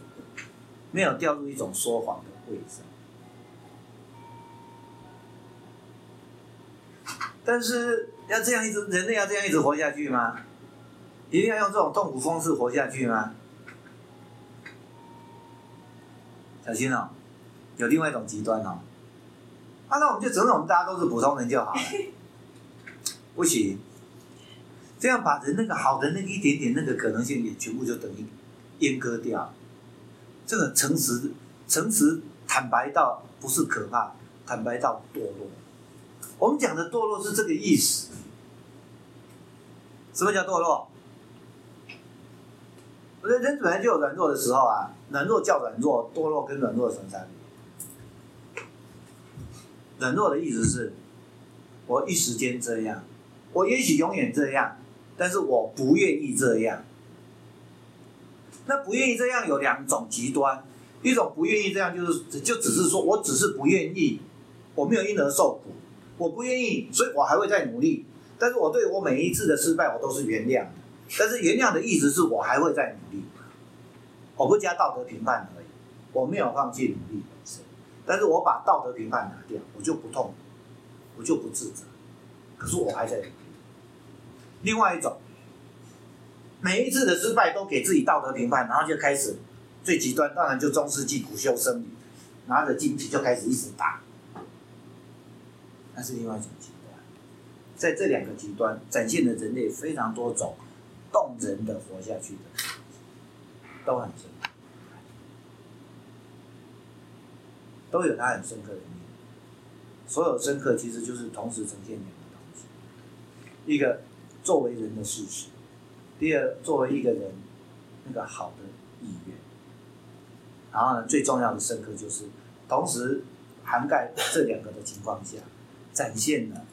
没有掉入一种说谎的位置。但是要这样一直，人类要这样一直活下去吗？一定要用这种痛苦方式活下去吗？小心哦，有另外一种极端哦。啊，那我们就承认我们大家都是普通人就好了。不行，这样把人那个好的那一点点那个可能性也全部就等于阉割掉。这个诚实、诚实、坦白到不是可怕，坦白到堕落。我们讲的堕落是这个意思。什么叫堕落？我觉得人本来就有软弱的时候啊，软弱叫软弱，堕落跟软弱有什么差别？软弱的意思是，我一时间这样，我也许永远这样，但是我不愿意这样。那不愿意这样有两种极端，一种不愿意这样就是就只是说我只是不愿意，我没有因而受苦，我不愿意，所以我还会再努力。但是我对我每一次的失败，我都是原谅的。但是原谅的意思是我还会再努力，我不加道德评判而已，我没有放弃努力本身，但是我把道德评判拿掉，我就不痛，我就不自责，可是我还在努力。另外一种，每一次的失败都给自己道德评判，然后就开始最极端，当然就中世纪古修僧侣，拿着荆棘就开始一直打，那是另外一种极端。在这两个极端展现了人类非常多种。动人的活下去的，都很深刻，都有它很深刻的意义。所有深刻其实就是同时呈现两个东西：一个作为人的事实，第二作为一个人那个好的意愿。然后呢，最重要的深刻就是同时涵盖这两个的情况下，展现了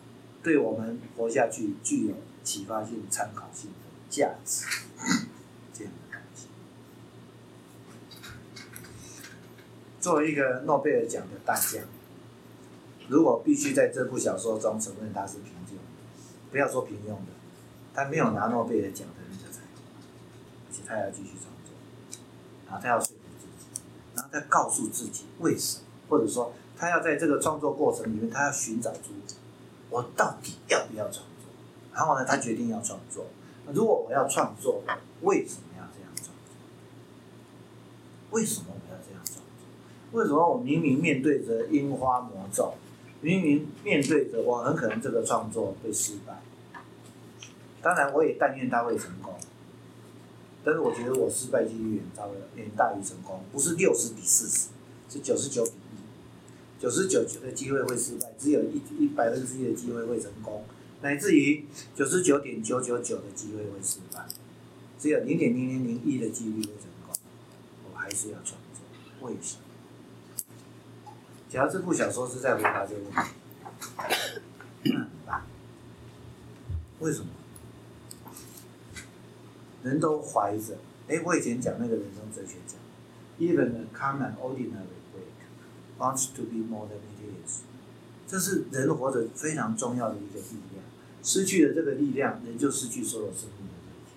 对我们活下去具有启发性、参考性。价值。作为一个诺贝尔奖的大奖，如果必须在这部小说中承认他是平庸，不要说平庸的，他没有拿诺贝尔奖的那个才，而且他要继续创作，然后他要说服自己，然后他告诉自己为什么，或者说他要在这个创作过程里面，他要寻找出我到底要不要创作，然后呢，他决定要创作。如果我要创作，为什么要这样创作？为什么我要这样创作？为什么我明明面对着樱花魔咒，明明面对着我很可能这个创作会失败？当然，我也但愿他会成功，但是我觉得我失败几率远大远大于成功，不是六十比四十，是九十九比一，九十九的机会会失败，只有一一百分之一的机会会成功。乃至于九十九点九九九的机会会失败，只有零点零零零一的几率会成功，我还是要创作。为什么？假如这部小说是在回答这个问题，[COUGHS] 为什么？人都怀着，哎，我以前讲那个人生哲学讲，Even a common ordinary break wants to be more than it is，这是人活着非常重要的一个力量。失去了这个力量，人就失去所有生命的热情。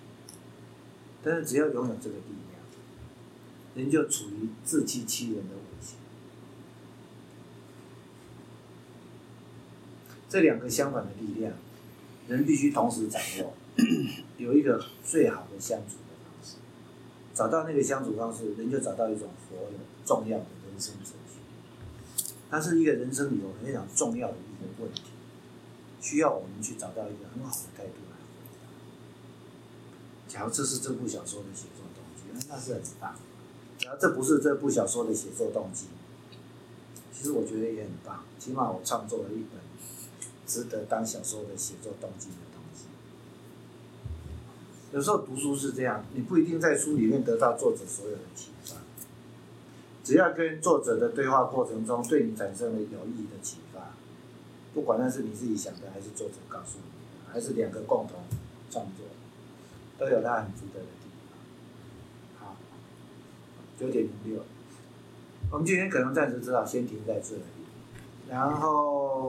但是只要拥有这个力量，人就处于自欺欺人的危险。这两个相反的力量，人必须同时掌握，[CLEARS THROAT] 有一个最好的相处的方式。找到那个相处方式，人就找到一种活的重要的人生哲学。它是一个人生里头非常重要的一个问题。需要我们去找到一个很好的态度来回答。假如这是这部小说的写作动机，那是很棒。假如这不是这部小说的写作动机，其实我觉得也很棒。起码我创作了一本值得当小说的写作动机的。有时候读书是这样，你不一定在书里面得到作者所有的启发，只要跟作者的对话过程中对你产生了有意义的启发。不管那是你自己想的，还是作者告诉你的，还是两个共同创作，都有它很值得的地方。好，九点零六，我们今天可能暂时只好先停在这里，然后。